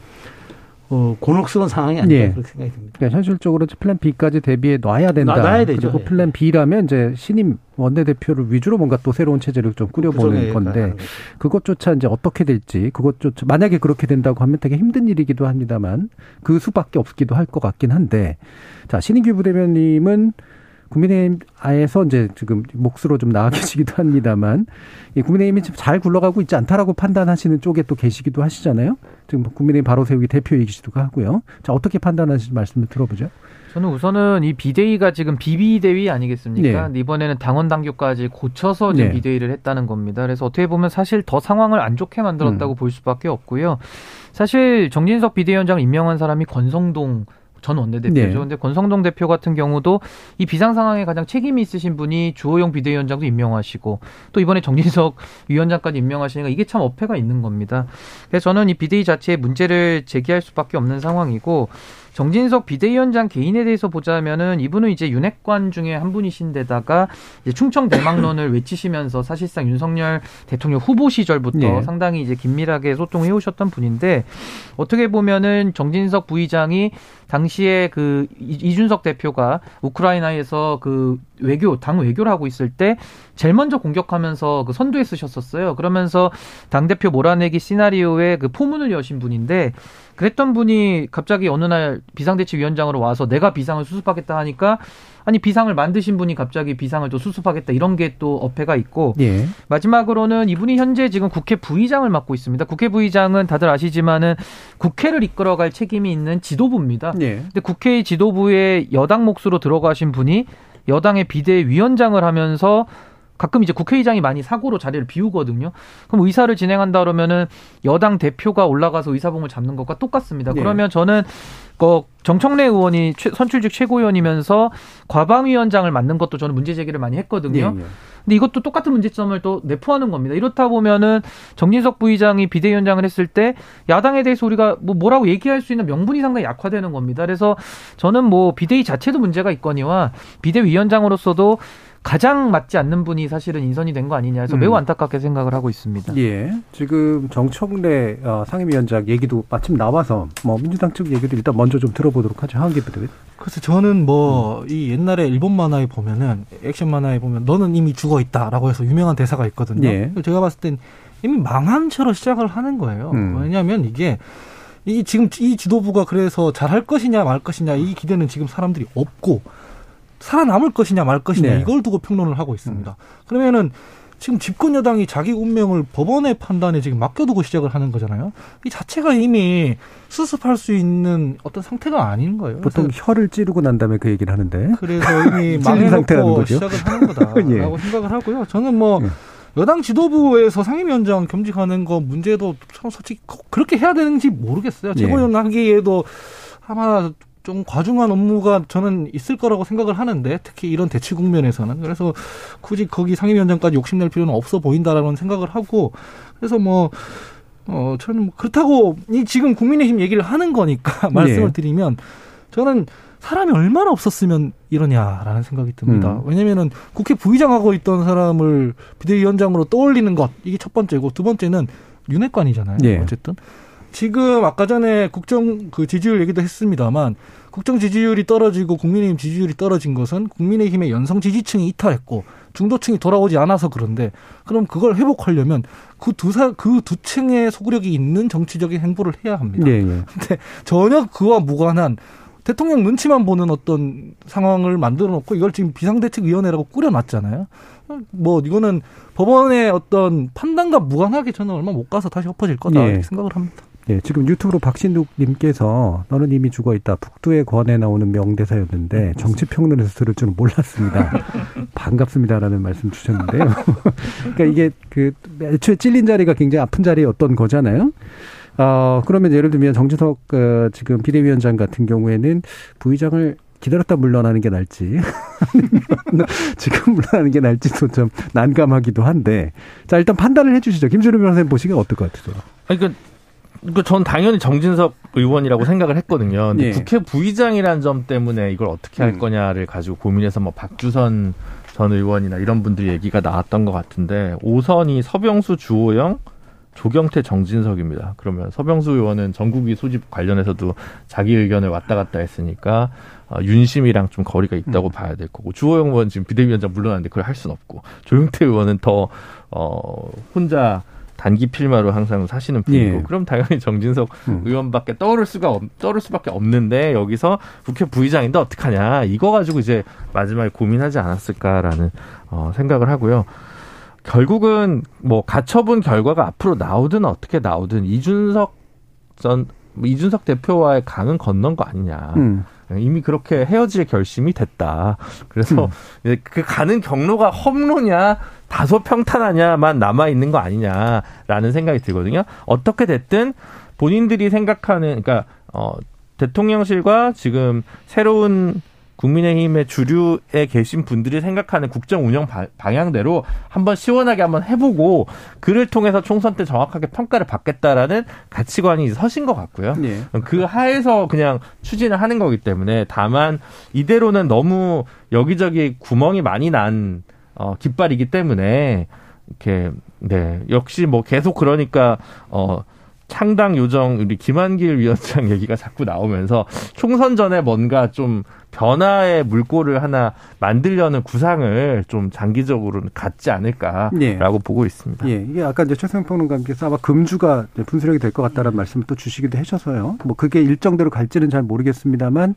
어, 곤혹스러운 상황이 아닌가 예. 그렇게 생각이 듭니다. 그러니까 현실적으로 플랜 B까지 대비해 놔야 된다. 놔야 되죠. 그리고 예. 플랜 B라면 이제 신임 원내대표를 위주로 뭔가 또 새로운 체제를 좀 꾸려보는 건데 그것조차 이제 어떻게 될지 그것조차 만약에 그렇게 된다고 하면 되게 힘든 일이기도 합니다만 그 수밖에 없기도 할 것 같긴 한데 자 신인규 부대변님은 국민의힘에서 이제 지금 몫으로 좀 나와 계시기도 합니다만 이 국민의힘이 잘 굴러가고 있지 않다라고 판단하시는 쪽에 또 계시기도 하시잖아요. 지금 국민의힘 바로 세우기 대표이기도 하고요. 자 어떻게 판단하시는지 말씀을 들어보죠. 저는 우선은 이 비대위가 지금 비비대위 아니겠습니까? 네. 이번에는 당원 당규까지 고쳐서 지금 네. 비대위를 했다는 겁니다. 그래서 어떻게 보면 사실 더 상황을 안 좋게 만들었다고 음. 볼 수밖에 없고요. 사실 정진석 비대위원장을 임명한 사람이 권성동 전 원내대표죠. 네. 근데 권성동 대표 같은 경우도 이 비상 상황에 가장 책임이 있으신 분이 주호영 비대위원장도 임명하시고 또 이번에 정진석 위원장까지 임명하시니까 이게 참 어폐가 있는 겁니다. 그래서 저는 이 비대위 자체에 문제를 제기할 수밖에 없는 상황이고 정진석 비대위원장 개인에 대해서 보자면은 이분은 이제 윤핵관 중에 한 분이신데다가 이제 충청 대망론을 외치시면서 사실상 윤석열 대통령 후보 시절부터 네. 상당히 이제 긴밀하게 소통해 오셨던 분인데 어떻게 보면은 정진석 부의장이 당시에 그 이준석 대표가 우크라이나에서 그 외교 당 외교를 하고 있을 때 제일 먼저 공격하면서 그 선두에 쓰셨었어요. 그러면서 당 대표 몰아내기 시나리오에 그 포문을 여신 분인데 그랬던 분이 갑자기 어느 날걸 비상대책위원장으로 와서 내가 비상을 수습하겠다 하니까 아니 비상을 만드신 분이 갑자기 비상을 또 수습하겠다 이런 게 또 어폐가 있고 예. 마지막으로는 이분이 현재 지금 국회 부의장을 맡고 있습니다. 국회 부의장은 다들 아시지만은 국회를 이끌어갈 책임이 있는 지도부입니다. 예. 근데 국회 지도부에 여당 몫으로 들어가신 분이 여당의 비대위원장을 하면서 가끔 이제 국회의장이 많이 사고로 자리를 비우거든요. 그럼 의사를 진행한다 그러면은 여당 대표가 올라가서 의사봉을 잡는 것과 똑같습니다. 네. 그러면 저는 그 정청래 의원이 선출직 최고위원이면서 과방위원장을 맡는 것도 저는 문제 제기를 많이 했거든요. 네, 네. 근데 이것도 똑같은 문제점을 또 내포하는 겁니다. 이렇다 보면은 정진석 부의장이 비대위원장을 했을 때 야당에 대해서 우리가 뭐 뭐라고 얘기할 수 있는 명분이 상당히 약화되는 겁니다. 그래서 저는 뭐 비대위 자체도 문제가 있거니와 비대위원장으로서도 가장 맞지 않는 분이 사실은 인선이 된 거 아니냐 해서 음. 매우 안타깝게 생각을 하고 있습니다. 예. 지금 정청래 어, 상임위원장 얘기도 마침 나와서 뭐 민주당 측 얘기도 일단 먼저 좀 들어보도록 하죠. 한 기 부대. 그래서 저는 뭐이 음. 옛날에 일본 만화에 보면은 액션 만화에 보면 너는 이미 죽어 있다라고 해서 유명한 대사가 있거든요. 예. 제가 봤을 땐 이미 망한 채로 시작을 하는 거예요. 음. 왜냐하면 이게 이 지금 이 지도부가 그래서 잘할 것이냐 말 것이냐 이 기대는 지금 사람들이 없고 살아남을 것이냐 말 것이냐 네. 이걸 두고 평론을 하고 있습니다. 음. 그러면은 지금 집권 여당이 자기 운명을 법원의 판단에 지금 맡겨두고 시작을 하는 거잖아요. 이 자체가 이미 수습할 수 있는 어떤 상태가 아닌 거예요. 보통 혀를 찌르고 난 다음에 그 얘기를 하는데. 그래서 이미 망해놓고 시작을 하는 거다라고 예. 생각을 하고요. 저는 뭐 예. 여당 지도부에서 상임위원장 겸직하는 거 문제도 솔직히 그렇게 해야 되는지 모르겠어요. 최고위원 예. 하기에도 아마 좀 과중한 업무가 저는 있을 거라고 생각을 하는데 특히 이런 대치 국면에서는 그래서 굳이 거기 상임위원장까지 욕심낼 필요는 없어 보인다라는 생각을 하고 그래서 뭐 어, 저는 뭐 그렇다고 이 지금 국민의힘 얘기를 하는 거니까 말씀을 네. 드리면 저는 사람이 얼마나 없었으면 이러냐라는 생각이 듭니다. 음. 왜냐면은 국회 부의장 하고 있던 사람을 비대위원장으로 떠올리는 것 이게 첫 번째고 두 번째는 윤핵관이잖아요. 네. 어쨌든 지금 아까 전에 국정 그 지지율 얘기도 했습니다만 국정 지지율이 떨어지고 국민의힘 지지율이 떨어진 것은 국민의힘의 연성 지지층이 이탈했고 중도층이 돌아오지 않아서 그런데 그럼 그걸 회복하려면 그 두 사 그 두 층의 소구력이 있는 정치적인 행보를 해야 합니다. 네, 네. 근데 전혀 그와 무관한 대통령 눈치만 보는 어떤 상황을 만들어 놓고 이걸 지금 비상대책위원회라고 꾸려놨잖아요. 뭐 이거는 법원의 어떤 판단과 무관하게 저는 얼마 못 가서 다시 엎어질 거다 네. 이렇게 생각을 합니다. 예, 지금 유튜브로 박신욱님께서 너는 이미 죽어 있다. 북두의 권에 나오는 명대사였는데 정치 평론에서 들을 줄은 몰랐습니다. 반갑습니다라는 말씀 주셨는데요. 그러니까 이게 그 애초에 찔린 자리가 굉장히 아픈 자리였던 거잖아요. 어, 그러면 예를 들면 정지석 어, 지금 비대위원장 같은 경우에는 부의장을 기다렸다 물러나는 게 나을지 지금 물러나는 게 나을지도 좀 난감하기도 한데 자 일단 판단을 해주시죠 김준호 변호사님 보시기에 어떨 것 같으세요? 그러니까 전 당연히 정진석 의원이라고 생각을 했거든요. 근데 예. 국회 부의장이라는 점 때문에 이걸 어떻게 할 음. 거냐를 가지고 고민해서 뭐 박주선 전 의원이나 이런 분들 얘기가 나왔던 것 같은데 5선이 서병수, 주호영, 조경태, 정진석입니다. 그러면 서병수 의원은 전국위 소집 관련해서도 자기 의견을 왔다 갔다 했으니까 어, 윤심이랑 좀 거리가 있다고 음. 봐야 될 거고 주호영 의원 지금 비대위원장 물러났는데 그걸 할 수는 없고 조영태 의원은 더 어, 혼자 단기 필마로 항상 사시는 분이고 예. 그럼 당연히 정진석 음. 의원밖에 떠오를 수가 없, 떠오를 수밖에 없는데 여기서 국회 부의장인데 어떡하냐 이거 가지고 이제 마지막에 고민하지 않았을까라는 어, 생각을 하고요. 결국은 뭐 가처분 결과가 앞으로 나오든 어떻게 나오든 이준석 전 이준석 대표와의 강은 건넌 거 아니냐. 음. 이미 그렇게 헤어질 결심이 됐다. 그래서 음. 그 가는 경로가 험로냐 다소 평탄하냐만 남아 있는 거 아니냐라는 생각이 들거든요. 어떻게 됐든 본인들이 생각하는 그러니까 어 대통령실과 지금 새로운 국민의힘의 주류에 계신 분들이 생각하는 국정 운영 방향대로 한번 시원하게 한번 해보고 그를 통해서 총선 때 정확하게 평가를 받겠다라는 가치관이 서신 것 같고요. 네. 그 하에서 그냥 추진을 하는 거기 때문에 다만 이대로는 너무 여기저기 구멍이 많이 난 어, 깃발이기 때문에 이렇게 네 역시 뭐 계속 그러니까 어. 창당 요정 우리 김한길 위원장 얘기가 자꾸 나오면서 총선 전에 뭔가 좀 변화의 물꼬를 하나 만들려는 구상을 좀 장기적으로는 갖지 않을까라고 예. 보고 있습니다. 예, 이게 아까 이제 최승 평론가님께서 아마 금주가 분수령이 될 것 같다는 말씀을 또 주시기도 하셔서요. 뭐 그게 일정대로 갈지는 잘 모르겠습니다만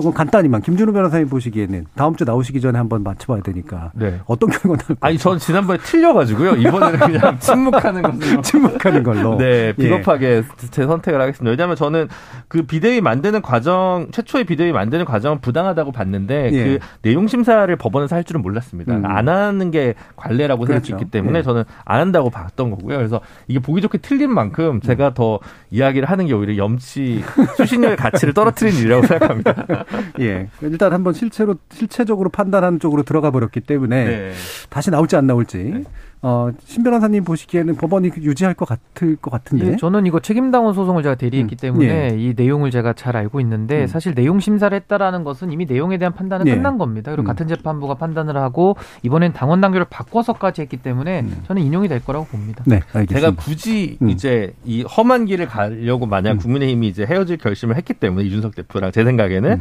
조금 간단히만 김준우 변호사님 보시기에는 다음 주 나오시기 전에 한번 맞춰봐야 되니까 네. 어떤 결과 나올 아니 저는 지난번에 틀려가지고요 이번에는 그냥 침묵하는 걸로 침묵하는 걸로 네 예. 비겁하게 예. 제 선택을 하겠습니다 왜냐하면 저는 그 비대위 만드는 과정 최초의 비대위 만드는 과정은 부당하다고 봤는데 예. 그 내용 심사를 법원에서 할 줄은 몰랐습니다 음. 안 하는 게 관례라고 그렇죠. 생각했기 때문에 예. 저는 안 한다고 봤던 거고요 그래서 이게 보기 좋게 틀린 만큼 제가 음. 더 이야기를 하는 게 오히려 염치 수신료의 가치를 떨어뜨린 일이라고 생각합니다. 예. 일단 한번 실체로 실체적으로 판단하는 쪽으로 들어가 버렸기 때문에 네. 다시 나올지 안 나올지 네. 어, 신 변호사님 보시기에는 법원이 유지할 것 같을 것 같은데. 예, 저는 이거 책임당원 소송을 제가 대리했기 음. 때문에 예. 이 내용을 제가 잘 알고 있는데 음. 사실 내용 심사를 했다라는 것은 이미 내용에 대한 판단은 예. 끝난 겁니다. 그리고 음. 같은 재판부가 판단을 하고 이번엔 당원 당규를 바꿔서까지 했기 때문에 음. 저는 인용이 될 거라고 봅니다. 네, 알겠습니다. 제가 굳이 음. 이제 이 험한 길을 가려고 만약 음. 국민의힘이 이제 헤어질 결심을 했기 때문에 이준석 대표랑 제 생각에는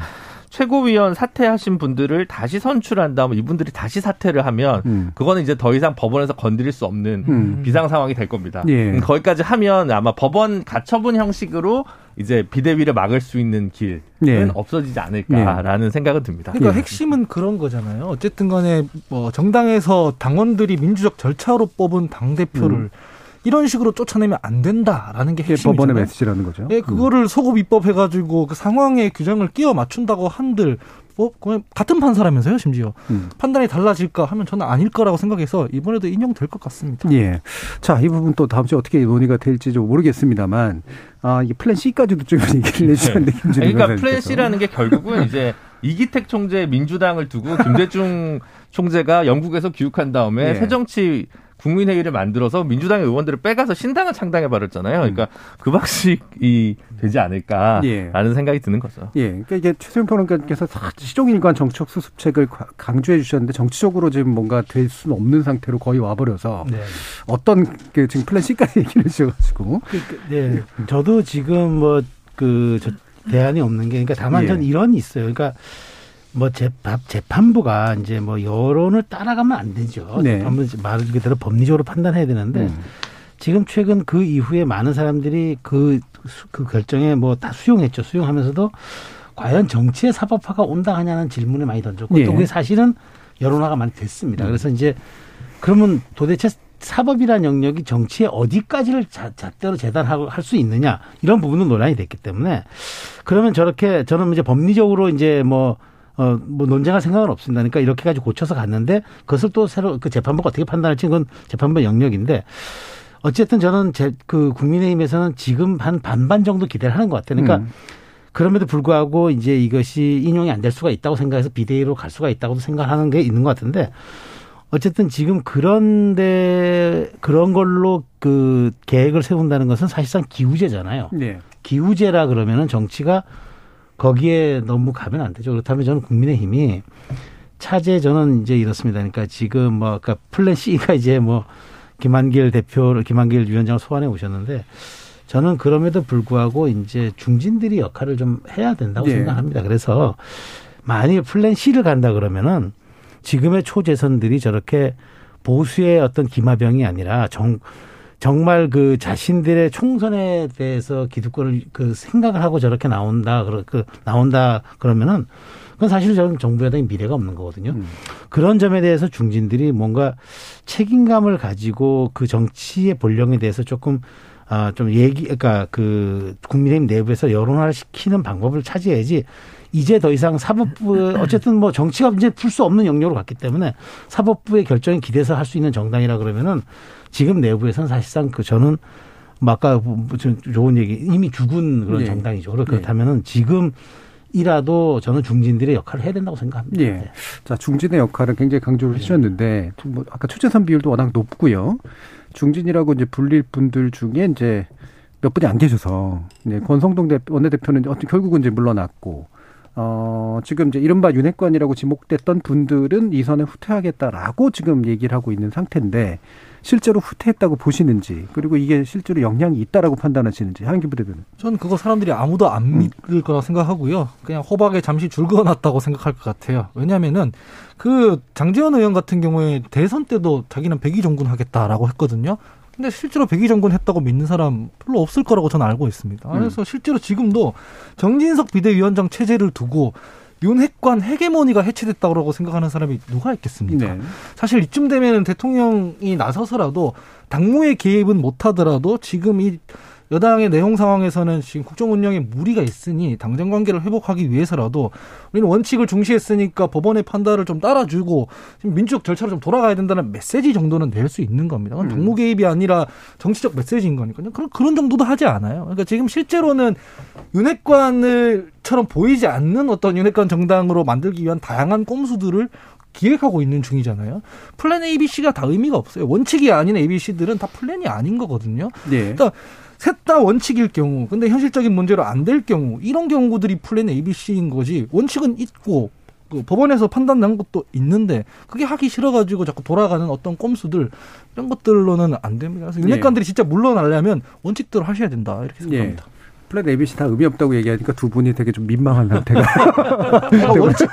최고위원 사퇴하신 분들을 다시 선출한 다음 이분들이 다시 사퇴를 하면 음. 그거는 이제 더 이상 법원에서 건드릴 수 없는 음. 비상 상황이 될 겁니다. 예. 음, 거기까지 하면 아마 법원 가처분 형식으로 이제 비대위를 막을 수 있는 길은 예. 없어지지 않을까라는 예. 생각은 듭니다. 그러니까 예. 핵심은 그런 거잖아요. 어쨌든 간에 뭐 정당에서 당원들이 민주적 절차로 뽑은 당 대표를 음. 이런 식으로 쫓아내면 안 된다라는 게 핵심이잖아요. 법원의 메시지라는 거죠. 예, 그거를 음. 소급 입법 해가지고 그 상황의 규정을 끼워 맞춘다고 한들 뭐 같은 판사라면서요, 심지어 음. 판단이 달라질까 하면 저는 아닐 거라고 생각해서 이번에도 인용될 것 같습니다. 예. 자, 이 부분 또 다음 주에 어떻게 논의가 될지 좀 모르겠습니다만 아, 이게 플랜 C까지도 좀 얘기를 해주셨는데 네. 그러니까 플랜 C라는 게 결국은 이제 이기택 총재 민주당을 두고 김대중 총재가 영국에서 귀국한 다음에 예. 새정치 국민회의를 만들어서 민주당의 의원들을 빼가서 신당을 창당해 버렸잖아요. 그러니까 음. 그 방식이 되지 않을까라는 예. 생각이 드는 거죠. 예. 그러니까 이게 최수영 평론가께서 시종일관 정치적 수습책을 강조해 주셨는데 정치적으로 지금 뭔가 될 수는 없는 상태로 거의 와버려서 네. 어떤 그 지금 플랜 C까지 얘기를 해주셔가지고. 그, 그, 네. 저도 지금 뭐그 대안이 없는 게 그러니까 다만 예. 전 이런 있어요. 그러니까 뭐 재판, 재판부가 이제 뭐 여론을 따라가면 안 되죠. 네. 말 그대로 법리적으로 판단해야 되는데 음. 지금 최근 그 이후에 많은 사람들이 그, 그 결정에 뭐 다 수용했죠. 수용하면서도 과연 정치의 사법화가 온다 하냐는 질문을 많이 던졌고 네. 또 그게 사실은 여론화가 많이 됐습니다. 음. 그래서 이제 그러면 도대체 사법이라는 영역이 정치의 어디까지를 자, 잣대로 재단하고 할 수 있느냐 이런 부분은 논란이 됐기 때문에 그러면 저렇게 저는 이제 법리적으로 이제 뭐 어, 뭐 논쟁할 생각은 없습니다. 그러니까 이렇게까지 고쳐서 갔는데 그것을 또 새로 그 재판부가 어떻게 판단할지 그건 재판부 영역인데 어쨌든 저는 제, 그 국민의힘에서는 지금 한 반반 정도 기대를 하는 것 같아요. 그러니까 음. 그럼에도 불구하고 이제 이것이 인용이 안 될 수가 있다고 생각해서 비대위로 갈 수가 있다고도 생각하는 게 있는 것 같은데 어쨌든 지금 그런데 그런 걸로 그 계획을 세운다는 것은 사실상 기우제잖아요. 네. 기우제라 그러면은 정치가 거기에 너무 가면 안 되죠. 그렇다면 저는 국민의힘이 차제 저는 이제 이렇습니다. 그러니까 지금 뭐 그러니까 플랜 C가 이제 뭐 김한길 대표를 김한길 위원장을 소환해 오셨는데 저는 그럼에도 불구하고 이제 중진들이 역할을 좀 해야 된다고 네. 생각합니다. 그래서 만일 플랜 C를 간다 그러면은 지금의 초재선들이 저렇게 보수의 어떤 기마병이 아니라 정 정말 그 자신들의 총선에 대해서 기득권을 그 생각을 하고 저렇게 나온다 그러 그 나온다 그러면은 그건 사실 저는 정부 여당의 미래가 없는 거거든요. 음. 그런 점에 대해서 중진들이 뭔가 책임감을 가지고 그 정치의 본령에 대해서 조금 아 좀 얘기 그러니까 그 국민의힘 내부에서 여론화를 시키는 방법을 찾아야지 이제 더 이상 사법부 어쨌든 뭐 정치가 이제 풀 수 없는 영역으로 갔기 때문에 사법부의 결정에 기대서 할 수 있는 정당이라 그러면은 지금 내부에서는 사실상 그 저는 뭐 아까 좋은 얘기 이미 죽은 그런 네. 정당이죠. 네. 그렇다면은 지금 이라도 저는 중진들의 역할을 해야 된다고 생각합니다. 예. 네. 자, 중진의 역할은 굉장히 강조를 네. 해주셨는데, 뭐 아까 초재선 비율도 워낙 높고요. 중진이라고 이제 불릴 분들 중에 이제 몇 분이 안 계셔서, 이제 권성동 원내대표는 결국은 이제 물러났고, 어, 지금 이제 이른바 윤핵관이라고 지목됐던 분들은 이 선에 후퇴하겠다라고 지금 얘기를 하고 있는 상태인데 실제로 후퇴했다고 보시는지 그리고 이게 실제로 영향이 있다라고 판단하시는지 한기 부 대변은 저는 그거 사람들이 아무도 안 음. 믿을 거라 생각하고요. 그냥 호박에 잠시 줄 그어놨다고 생각할 것 같아요. 왜냐하면은 그 장재원 의원 같은 경우에 대선 때도 자기는 백의종군 하겠다라고 했거든요. 근데 실제로 백의정군 했다고 믿는 사람 별로 없을 거라고 저는 알고 있습니다. 음. 그래서 실제로 지금도 정진석 비대위원장 체제를 두고 윤핵관 헤게모니가 해체됐다고 생각하는 사람이 누가 있겠습니까? 네. 사실 이쯤 되면 대통령이 나서서라도 당무의 개입은 못하더라도 지금 이 여당의 내용 상황에서는 지금 국정 운영에 무리가 있으니 당정 관계를 회복하기 위해서라도 우리는 원칙을 중시했으니까 법원의 판단을 좀 따라주고 지금 민주적 절차로 좀 돌아가야 된다는 메시지 정도는 낼 수 있는 겁니다. 그건 음. 당무 개입이 아니라 정치적 메시지인 거니까요. 그런 그런 정도도 하지 않아요. 그러니까 지금 실제로는 윤핵관을처럼 보이지 않는 어떤 윤핵관 정당으로 만들기 위한 다양한 꼼수들을 기획하고 있는 중이잖아요. 플랜 A, B, C가 다 의미가 없어요. 원칙이 아닌 A, B, C들은 다 플랜이 아닌 거거든요. 네. 그러니까 셋 다 원칙일 경우, 근데 현실적인 문제로 안 될 경우, 이런 경우들이 플랜 ABC인 거지, 원칙은 있고, 그 법원에서 판단 난 것도 있는데, 그게 하기 싫어가지고 자꾸 돌아가는 어떤 꼼수들, 이런 것들로는 안 됩니다. 그래서 윤핵관들이 네. 진짜 물러나려면 원칙대로 하셔야 된다, 이렇게 생각합니다. 네. 플랫 ABC 다 의미 없다고 얘기하니까 두 분이 되게 좀 민망한 상태가 원칙,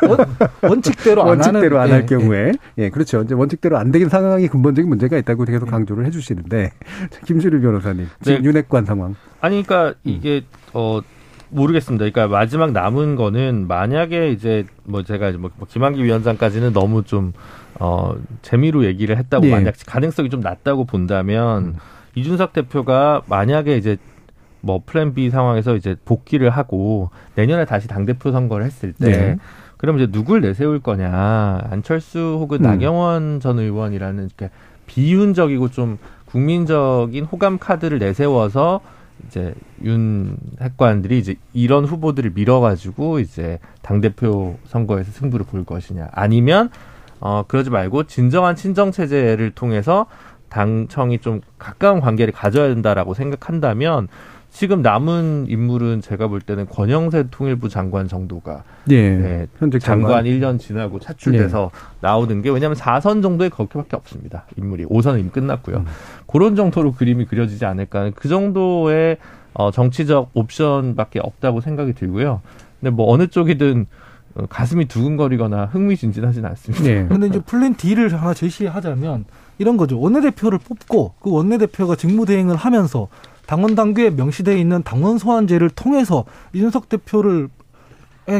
원, 칙대로 안 원칙대로 안할 예, 경우에 예. 예. 그렇죠 이제 원칙대로 안 되긴 상황이 근본적인 문제가 있다고 계속 예. 강조를 해주시는데 김수일 변호사님 지금 네. 윤핵관 상황 아니 그러니까 이게 어 모르겠습니다. 그러니까 마지막 남은 거는 만약에 이제 뭐 제가 뭐, 뭐 김한기 위원장까지는 너무 좀 어, 재미로 얘기를 했다고 네. 만약 가능성이 좀 낮다고 본다면 음. 이준석 대표가 만약에 이제 뭐 플랜 B 상황에서 이제 복귀를 하고 내년에 다시 당 대표 선거를 했을 때 네. 그럼 이제 누굴 내세울 거냐 안철수 혹은 음. 나경원 전 의원이라는 이렇게 비윤적이고 좀 국민적인 호감 카드를 내세워서 이제 윤 핵관들이 이제 이런 후보들을 밀어가지고 이제 당 대표 선거에서 승부를 볼 것이냐 아니면 어 그러지 말고 진정한 친정 체제를 통해서 당청이 좀 가까운 관계를 가져야 된다라고 생각한다면 지금 남은 인물은 제가 볼 때는 권영세 통일부 장관 정도가 예, 네, 현직 장관, 장관 1년 지나고 차출돼서 예. 나오는 게 왜냐하면 4선 정도의 그렇게밖에 없습니다. 인물이 5선은 이미 끝났고요. 음. 그런 정도로 그림이 그려지지 않을까 그 정도의 어, 정치적 옵션밖에 없다고 생각이 들고요. 근데 뭐 어느 쪽이든 어, 가슴이 두근거리거나 흥미진진하지는 않습니다. 네. 근데 이제 플랜 D를 하나 제시하자면 이런 거죠. 원내대표를 뽑고 그 원내대표가 직무대행을 하면서 당원 당규에 명시되어 있는 당원 소환제를 통해서 이준석 대표를 에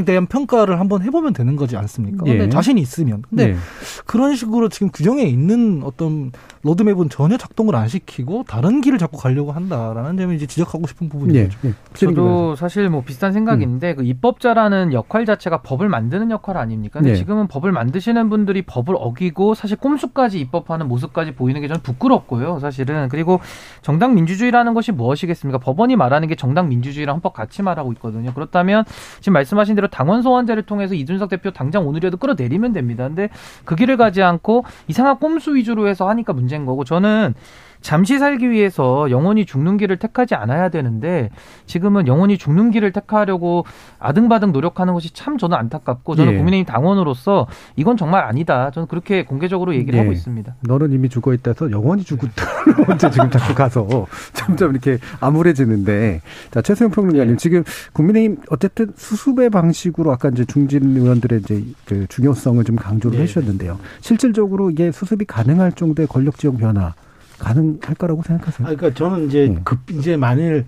대한 평가를 한번 해보면 되는 거지 않습니까? 근데 예. 자신이 있으면. 근데 예. 그런 식으로 지금 규정에 있는 어떤 로드맵은 전혀 작동을 안 시키고 다른 길을 자꾸 가려고 한다라는 점을 이제 지적하고 싶은 부분이죠. 예. 예. 저도 사실 뭐 비슷한 생각인데 음. 그 입법자라는 역할 자체가 법을 만드는 역할 아닙니까? 근데 예. 지금은 법을 만드시는 분들이 법을 어기고 사실 꼼수까지 입법하는 모습까지 보이는 게 저는 부끄럽고요. 사실은 그리고 정당 민주주의라는 것이 무엇이겠습니까? 법원이 말하는 게 정당 민주주의랑 헌법 같이 말하고 있거든요. 그렇다면 지금 말씀하신 대로 당원 소환제를 통해서 이준석 대표 당장 오늘이라도 끌어내리면 됩니다. 근데 그 길을 가지 않고 이상한 꼼수 위주로 해서 하니까 문제인 거고 저는 잠시 살기 위해서 영원히 죽는 길을 택하지 않아야 되는데 지금은 영원히 죽는 길을 택하려고 아등바등 노력하는 것이 참 저는 안타깝고 저는 예. 국민의힘 당원으로서 이건 정말 아니다. 저는 그렇게 공개적으로 얘기를 예. 하고 있습니다. 너는 이미 죽어 있다서 영원히 죽었다. 언제 지금 자꾸 가서 점점 이렇게 암울해지는데 자 최수영 평론가님 예. 지금 국민의힘 어쨌든 수습의 방식으로 아까 이제 중진 의원들의 이제 그 중요성을 좀 강조를 예. 해주셨는데요. 실질적으로 이게 수습이 가능할 정도의 권력 지형 변화 가능할 거라고 생각하세요? 아, 그러니까 저는 이제 네. 급 이제 만일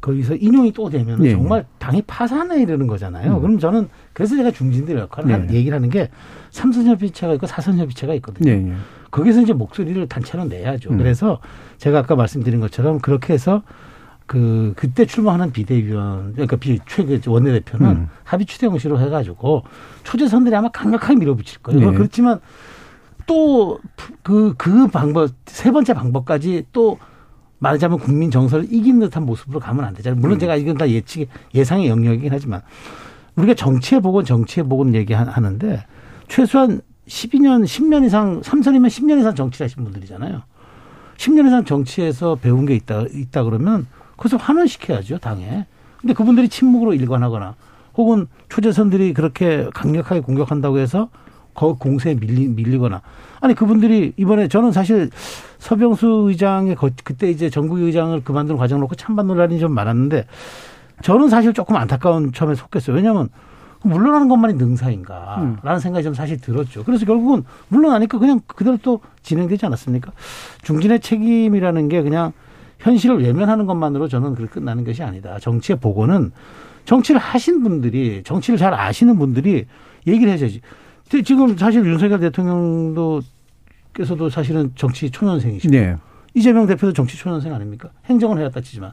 거기서 인용이 또 되면 네. 정말 당이 파산해 이러는 거잖아요. 음. 그럼 저는 그래서 제가 중진들 역할을 네. 하는 얘기를 하는 게 삼선 협의체가 있고 사선 협의체가 있거든요. 네. 거기서 이제 목소리를 단체로 내야죠. 음. 그래서 제가 아까 말씀드린 것처럼 그렇게 해서 그 그때 출마하는 비대위원 그러니까 비 최고 원내대표는 음. 합의 추대 형식으로 해가지고 초재선들이 아마 강력하게 밀어붙일 거예요. 네. 그렇지만 또 그그 그 방법 세 번째 방법까지 또 말하자면 국민 정서를 이긴 듯한 모습으로 가면 안 되잖아요. 물론 음. 제가 이건 다 예측 예상의 영역이긴 하지만 우리가 정치에 보건 정치에 보건 얘기하는데 최소한 12년, 10년 이상, 3선이면 10년 이상 정치를 하신 분들이잖아요. 10년 이상 정치에서 배운 게 있다, 있다 그러면 그것을 환원시켜야죠, 당에. 근데 그분들이 침묵으로 일관하거나 혹은 초재선들이 그렇게 강력하게 공격한다고 해서 거 공세에 밀리, 밀리거나 아니 그분들이 이번에 저는 사실 서병수 의장의 거, 그때 이제 전국 의장을 그만두는 과정 놓고 찬반 논란이 좀 많았는데 저는 사실 조금 안타까운 처음에 속했어요. 왜냐하면 물러나는 것만이 능사인가라는 음. 생각이 좀 사실 들었죠. 그래서 결국은 물러나니까 그냥 그대로 또 진행되지 않았습니까? 중진의 책임이라는 게 그냥 현실을 외면하는 것만으로 저는 그렇게 끝나는 것이 아니다. 정치의 보고는 정치를 하신 분들이 정치를 잘 아시는 분들이 얘기를 해줘야지. 지금 사실 윤석열 대통령도 께서도 사실은 정치 초년생이시고 네. 이재명 대표도 정치 초년생 아닙니까? 행정을 해왔다 치지만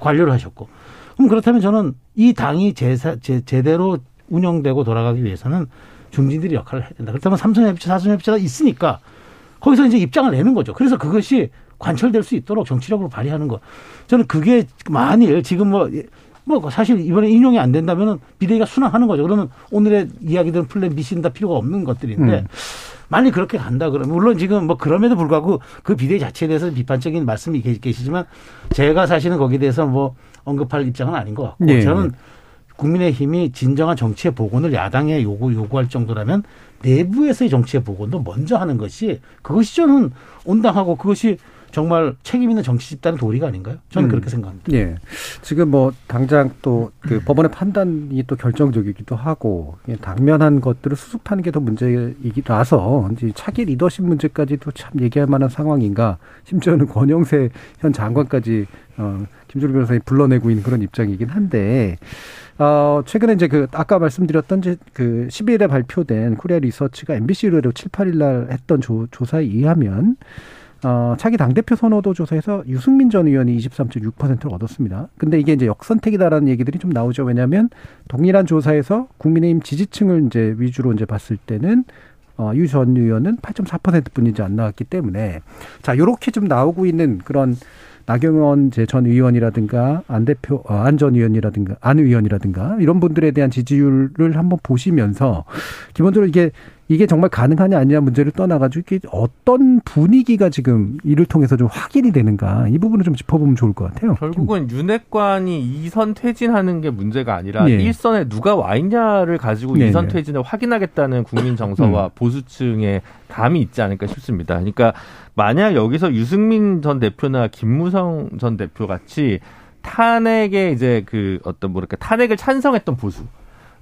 관료를 하셨고 그럼 그렇다면 저는 이 당이 제사, 제, 제대로 운영되고 돌아가기 위해서는 중진들이 역할을 해야 된다. 그렇다면 삼선협의체, 사선협의체가 있으니까 거기서 이제 입장을 내는 거죠. 그래서 그것이 관철될 수 있도록 정치력으로 발휘하는 것. 저는 그게 만일 지금 뭐, 뭐 사실 이번에 인용이 안 된다면은 비대위가 순항하는 거죠. 그러면 오늘의 이야기들은 플랜 미신다 필요가 없는 것들인데 음. 만일 그렇게 간다 그러면 물론 지금 뭐 그럼에도 불구하고 그 비대위 자체에 대해서 비판적인 말씀이 계시지만 제가 사실은 거기에 대해서 뭐 언급할 입장은 아닌 것 같고 네. 저는 국민의힘이 진정한 정치의 복원을 야당에 요구 요구할 정도라면 내부에서의 정치의 복원도 먼저 하는 것이 그것이 저는 온당하고 그것이 정말 책임 있는 정치 집단의 도리가 아닌가요? 저는 음. 그렇게 생각합니다. 예. 지금 뭐 당장 또 그 법원의 판단이 또 결정적이기도 하고 당면한 것들을 수습하는 게 더 문제이기라서 이제 차기 리더십 문제까지도 참 얘기할 만한 상황인가. 심지어는 권영세 현 장관까지 어 김준호 변호사님 불러내고 있는 그런 입장이긴 한데 어, 최근에 이제 그 아까 말씀드렸던 이제 그 10일에 발표된 코리아 리서치가 MBC 의뢰로 7, 8일 날 했던 조, 조사에 의하면 어, 차기 당대표 선호도 조사에서 유승민 전 의원이 23.6%를 얻었습니다. 근데 이게 이제 역선택이다라는 얘기들이 좀 나오죠. 왜냐하면 동일한 조사에서 국민의힘 지지층을 이제 위주로 이제 봤을 때는 어, 유 전 의원은 8.4% 뿐이지 안 나왔기 때문에 자, 요렇게 좀 나오고 있는 그런 나경원 전 의원이라든가 안 대표 어, 안전 의원이라든가 안 의원이라든가 이런 분들에 대한 지지율을 한번 보시면서 기본적으로 이게 이게 정말 가능하냐 아니냐 문제를 떠나가지고 이게 어떤 분위기가 지금 이를 통해서 좀 확인이 되는가 이 부분을 좀 짚어보면 좋을 것 같아요. 결국은 윤핵관이 이선 퇴진하는 게 문제가 아니라 네. 1선에 누가 와 있냐를 가지고 네. 2선 퇴진을 확인하겠다는 국민 정서와 음. 보수층의 감이 있지 않을까 싶습니다. 그러니까 만약 여기서 유승민 전 대표나 김무성 전 대표 같이 탄핵에 이제 그 어떤 뭐랄까 탄핵을 찬성했던 보수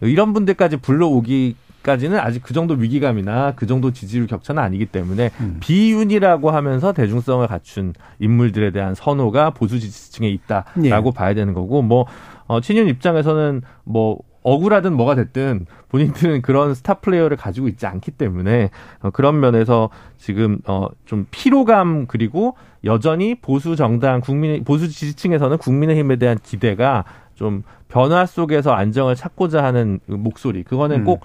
이런 분들까지 불러오기 까지는 아직 그 정도 위기감이나 그 정도 지지율 격차는 아니기 때문에 음. 비윤이라고 하면서 대중성을 갖춘 인물들에 대한 선호가 보수 지지층에 있다라고 예. 봐야 되는 거고 뭐 어, 친윤 입장에서는 뭐 억울하든 뭐가 됐든 본인들은 그런 스타 플레이어를 가지고 있지 않기 때문에 어, 그런 면에서 지금 어, 좀 피로감 그리고 여전히 보수 정당 국민 보수 지지층에서는 국민의힘에 대한 기대가 좀 변화 속에서 안정을 찾고자 하는 목소리 그거는 음. 꼭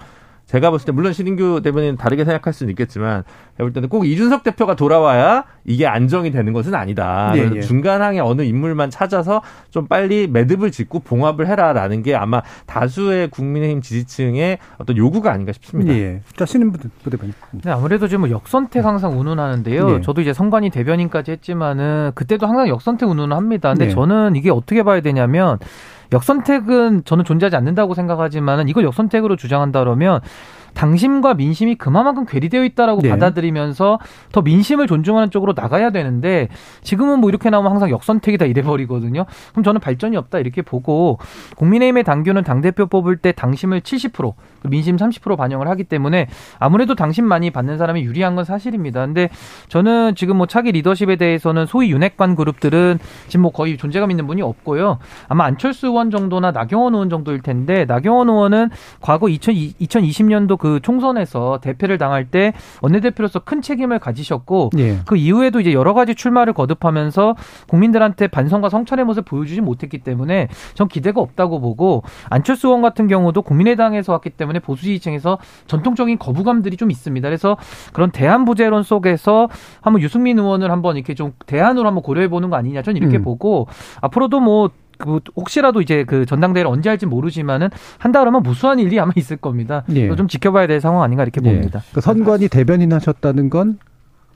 제가 봤을 때 물론 신인규 대변인 다르게 생각할 수는 있겠지만 볼 때는 꼭 이준석 대표가 돌아와야 이게 안정이 되는 것은 아니다. 예, 예. 중간항에 어느 인물만 찾아서 좀 빨리 매듭을 짓고 봉합을 해라라는 게 아마 다수의 국민의힘 지지층의 어떤 요구가 아닌가 싶습니다. 예. 자 신인 부 대변인. 네, 아무래도 지금 뭐 역선택 항상 운운하는데요. 예. 저도 이제 선관위 대변인까지 했지만은 그때도 항상 역선택 운운을 합니다. 근데 예. 저는 이게 어떻게 봐야 되냐면. 역선택은 저는 존재하지 않는다고 생각하지만은 이걸 역선택으로 주장한다 그러면 당심과 민심이 그만큼 괴리되어 있다라고 네. 받아들이면서 더 민심을 존중하는 쪽으로 나가야 되는데 지금은 뭐 이렇게 나오면 항상 역선택이다 이래버리거든요. 그럼 저는 발전이 없다 이렇게 보고 국민의힘의 당규는 당대표 뽑을 때 당심을 70% 민심 30% 반영을 하기 때문에 아무래도 당심 많이 받는 사람이 유리한 건 사실입니다. 근데 저는 지금 뭐 차기 리더십에 대해서는 소위 윤핵관 그룹들은 지금 뭐 거의 존재감 있는 분이 없고요. 아마 안철수 의원 정도나 나경원 의원 정도일 텐데 나경원 의원은 과거 2020, 2020년도 그 총선에서 대표를 당할 때 원내대표로서 큰 책임을 가지셨고 예. 그 이후에도 이제 여러 가지 출마를 거듭하면서 국민들한테 반성과 성찰의 모습을 보여주지 못했기 때문에 전 기대가 없다고 보고 안철수 의원 같은 경우도 국민의당에서 왔기 때문에 보수 지지층에서 전통적인 거부감들이 좀 있습니다. 그래서 그런 대안 부재론 속에서 한번 유승민 의원을 한번 이렇게 좀 대안으로 한번 고려해 보는 거 아니냐 저는 이렇게 음. 보고 앞으로도 뭐 그 혹시라도 이제 그 전당대회를 언제 할지 모르지만은 한다 그러면 무수한 일이 아마 있을 겁니다. 예. 좀 지켜봐야 될 상황 아닌가 이렇게 예. 봅니다. 그 선관위 대변인 하셨다는 건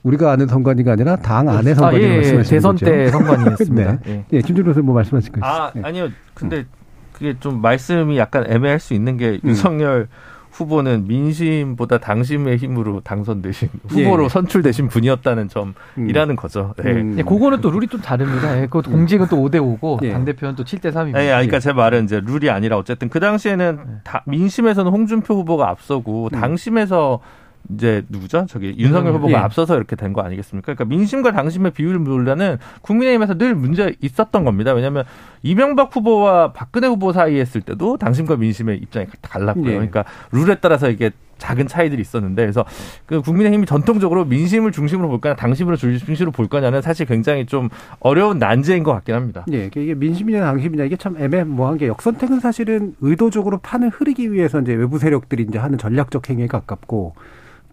우리가 아는 선관위가 아니라 당 안의 선관위 아, 예, 말씀하시는 대선 때 선관위였습니다. 네. 예. 예, 김준호 선생님 뭐 말씀하실 거예요? 아, 예. 아니요. 근데 그 그게 좀 말씀이 약간 애매할 수 있는 게 음. 윤석열 후보는 민심보다 당심의 힘으로 당선되신 후보로 예. 선출되신 분이었다는 점이라는 음. 거죠. 네. 음. 예, 그거는 또 룰이 좀 다릅니다. 예, 그 공직은 또 5대 5고 예. 당 대표는 또 7대 3입니다. 예, 그러니까 제 말은 이제 룰이 아니라 어쨌든 그 당시에는 예. 다, 민심에서는 홍준표 후보가 앞서고 음. 당심에서 이제 누구죠? 저기 윤석열 후보가 예. 앞서서 이렇게 된 거 아니겠습니까? 그러니까 민심과 당심의 비율을 보려는 국민의힘에서 늘 문제 있었던 겁니다. 왜냐하면 이명박 후보와 박근혜 후보 사이에 했을 때도 당심과 민심의 입장이 달랐고요. 예. 그러니까 룰에 따라서 이게 작은 차이들이 있었는데 그래서 그 국민의힘이 전통적으로 민심을 중심으로 볼 거냐 당심으로 중심으로 볼 거냐는 사실 굉장히 좀 어려운 난제인 것 같긴 합니다. 예, 이게 민심이냐 당심이냐 이게 참 애매모호한 게 역선택은 사실은 의도적으로 판을 흐리기 위해서 이제 외부 세력들이 이제 하는 전략적 행위에 가깝고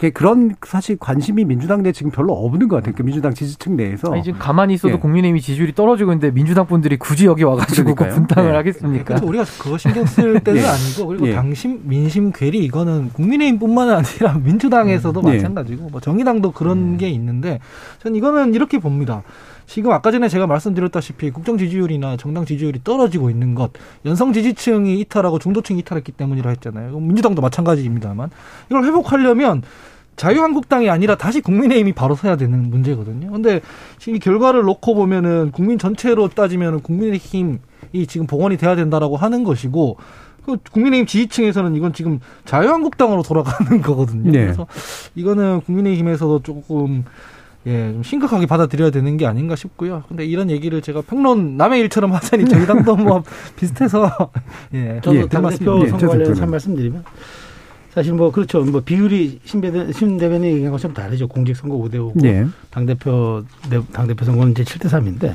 그런 사실 관심이 민주당 내 지금 별로 없는 것 같아요. 그 민주당 지지층 내에서. 아니, 지금 가만히 있어도 예. 국민의힘이 지지율이 떨어지고 있는데 민주당 분들이 굳이 여기 와가지고 그 분당을 예. 하겠습니까? 우리가 그거 신경 쓸 때는 예. 아니고 그리고 예. 당심 민심 괴리 이거는 국민의힘뿐만 아니라 민주당에서도 음. 예. 마찬가지고 뭐 정의당도 그런 음. 게 있는데 전 이거는 이렇게 봅니다. 지금 아까 전에 제가 말씀드렸다시피 국정 지지율이나 정당 지지율이 떨어지고 있는 것, 연성 지지층이 이탈하고 중도층이 이탈했기 때문이라 했잖아요. 민주당도 마찬가지입니다만 이걸 회복하려면 자유한국당이 아니라 다시 국민의힘이 바로 서야 되는 문제거든요. 근데 지금 이 결과를 놓고 보면은 국민 전체로 따지면은 국민의힘이 지금 복원이 돼야 된다라고 하는 것이고 그 국민의힘 지지층에서는 이건 지금 자유한국당으로 돌아가는 거거든요. 네. 그래서 이거는 국민의힘에서도 조금 예, 좀 심각하게 받아들여야 되는 게 아닌가 싶고요. 근데 이런 얘기를 제가 평론 남의 일처럼 하자니 저희 당도 뭐 비슷해서 예. 저도 예, 당대표 선거 관련해서 한 말씀드리면 사실 뭐 그렇죠. 뭐 비율이 신대변 신대변인 얘기한 것처럼 다르죠. 공직 선거 5대 5고 네. 당 대표 당 대표 선거는 이제 7대 3인데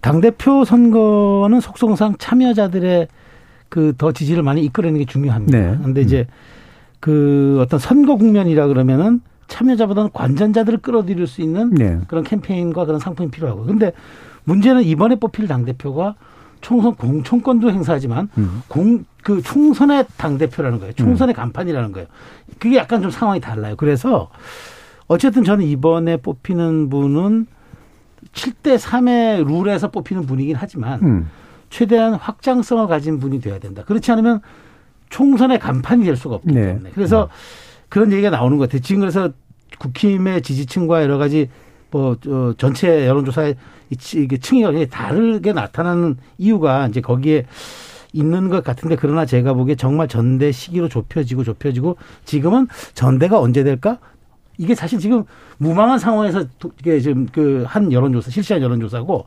당 대표 선거는 속성상 참여자들의 그 더 지지를 많이 이끌어내는 게 중요합니다. 네. 근데 이제 음. 그 어떤 선거 국면이라 그러면은 참여자보다는 관전자들을 끌어들일 수 있는 네. 그런 캠페인과 그런 상품이 필요하고. 근데 문제는 이번에 뽑힐 당 대표가 총선 공천권도 행사하지만 음. 공그 총선의 당 대표라는 거예요. 총선의 음. 간판이라는 거예요. 그게 약간 좀 상황이 달라요. 그래서 어쨌든 저는 이번에 뽑히는 분은 7대 3의 룰에서 뽑히는 분이긴 하지만 음. 최대한 확장성을 가진 분이 돼야 된다. 그렇지 않으면 총선의 간판이 될 수가 없기 네. 때문에. 그래서 음. 그런 얘기가 나오는 것 같아요. 지금 그래서 국힘의 지지층과 여러 가지 뭐 어, 전체 여론조사의 이게 층이 다르게 나타나는 이유가 이제 거기에 있는 것 같은데 그러나 제가 보기에 정말 전대 시기로 좁혀지고 좁혀지고 지금은 전대가 언제 될까? 이게 사실 지금 무망한 상황에서 이게 지금 그 한 여론조사 실시한 여론조사고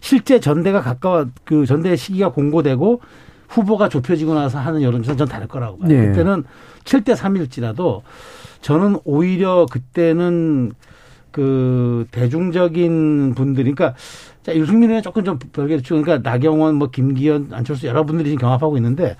실제 전대가 가까워 그 전대 시기가 공고되고 후보가 좁혀지고 나서 하는 여론조사는 전 다를 거라고 봐요. 네. 그때는 7대 3일지라도 저는 오히려 그때는 그 대중적인 분들이 그러니까 자, 유승민 의원 조금 좀 별개로 치고 그러니까 나경원 뭐 김기현 안철수 여러 분들이 지금 경합하고 있는데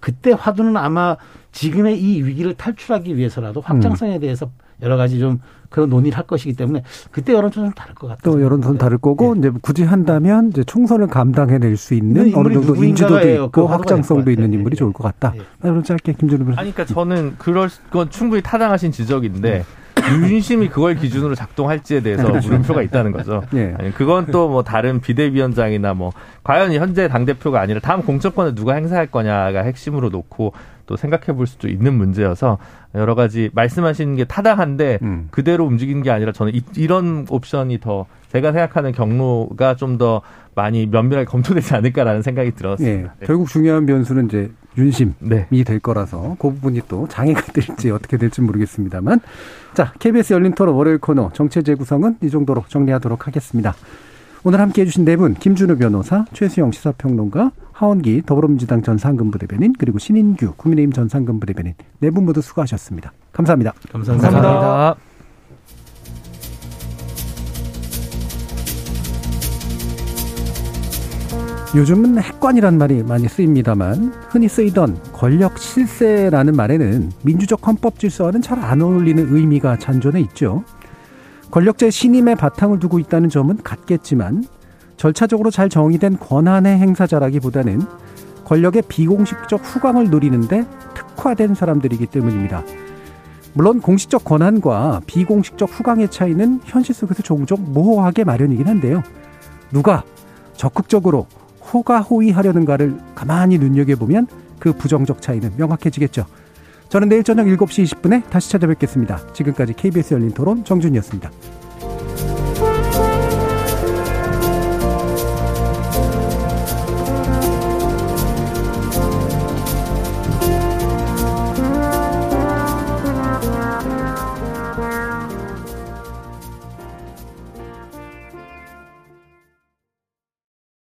그때 화두는 아마 지금의 이 위기를 탈출하기 위해서라도 확장성에 대해서 여러 가지 좀 그런 논의를 할 것이기 때문에 그때 여론조사는 다를 것 같아요. 또 여론조사는 다를 거고 네. 이제 굳이 한다면 이제 총선을 감당해낼 수 있는 어느 정도 인지도도 있고 그 확장성도 있는 인물이 좋을 것 같다. 네. 그럼 짧게 김준우 변호사. 아니 그러니까 저는 그럴 건 충분히 타당하신 지적인데 네. 윤심이 그걸 기준으로 작동할지에 대해서. 물음표가 있다는 거죠. 네. 아니, 그건 또 뭐 다른 비대위원장이나 뭐 과연 현재 당 대표가 아니라 다음 공천권을 누가 행사할 거냐가 핵심으로 놓고 또 생각해 볼 수도 있는 문제여서 여러 가지 말씀하시는 게 타당한데 음. 그대로 움직이는 게 아니라 저는 이, 런 옵션이 더 제가 생각하는 경로가 좀 더 많이 면밀하게 검토되지 않을까라는 생각이 들었습니다. 네. 네. 결국 중요한 변수는 이제 윤심이 네. 될 거라서 그 부분이 또 장애가 될지 어떻게 될지 모르겠습니다만 자 KBS 열린 토론 월요일 코너 정체 재구성은 이 정도로 정리하도록 하겠습니다. 오늘 함께해 주신 네 분 김준우 변호사, 최수영 시사평론가, 하원기 더불어민주당 전 상근부 대변인 그리고 신인규 국민의힘 전 상근부 대변인 네 분 모두 수고하셨습니다. 감사합니다. 감사합니다. 감사합니다. 요즘은 핵관이란 말이 많이 쓰입니다만 흔히 쓰이던 권력 실세라는 말에는 민주적 헌법 질서와는 잘 안 어울리는 의미가 잔존해 있죠. 권력제 신임의 바탕을 두고 있다는 점은 같겠지만 절차적으로 잘 정의된 권한의 행사자라기보다는 권력의 비공식적 후광을 누리는데 특화된 사람들이기 때문입니다. 물론 공식적 권한과 비공식적 후광의 차이는 현실 속에서 종종 모호하게 마련이긴 한데요. 누가 적극적으로 호가호위하려는가를 가만히 눈여겨보면 그 부정적 차이는 명확해지겠죠. 저는 내일 저녁 7시 20분에 다시 찾아뵙겠습니다. 지금까지 KBS 열린 토론 정준이었습니다.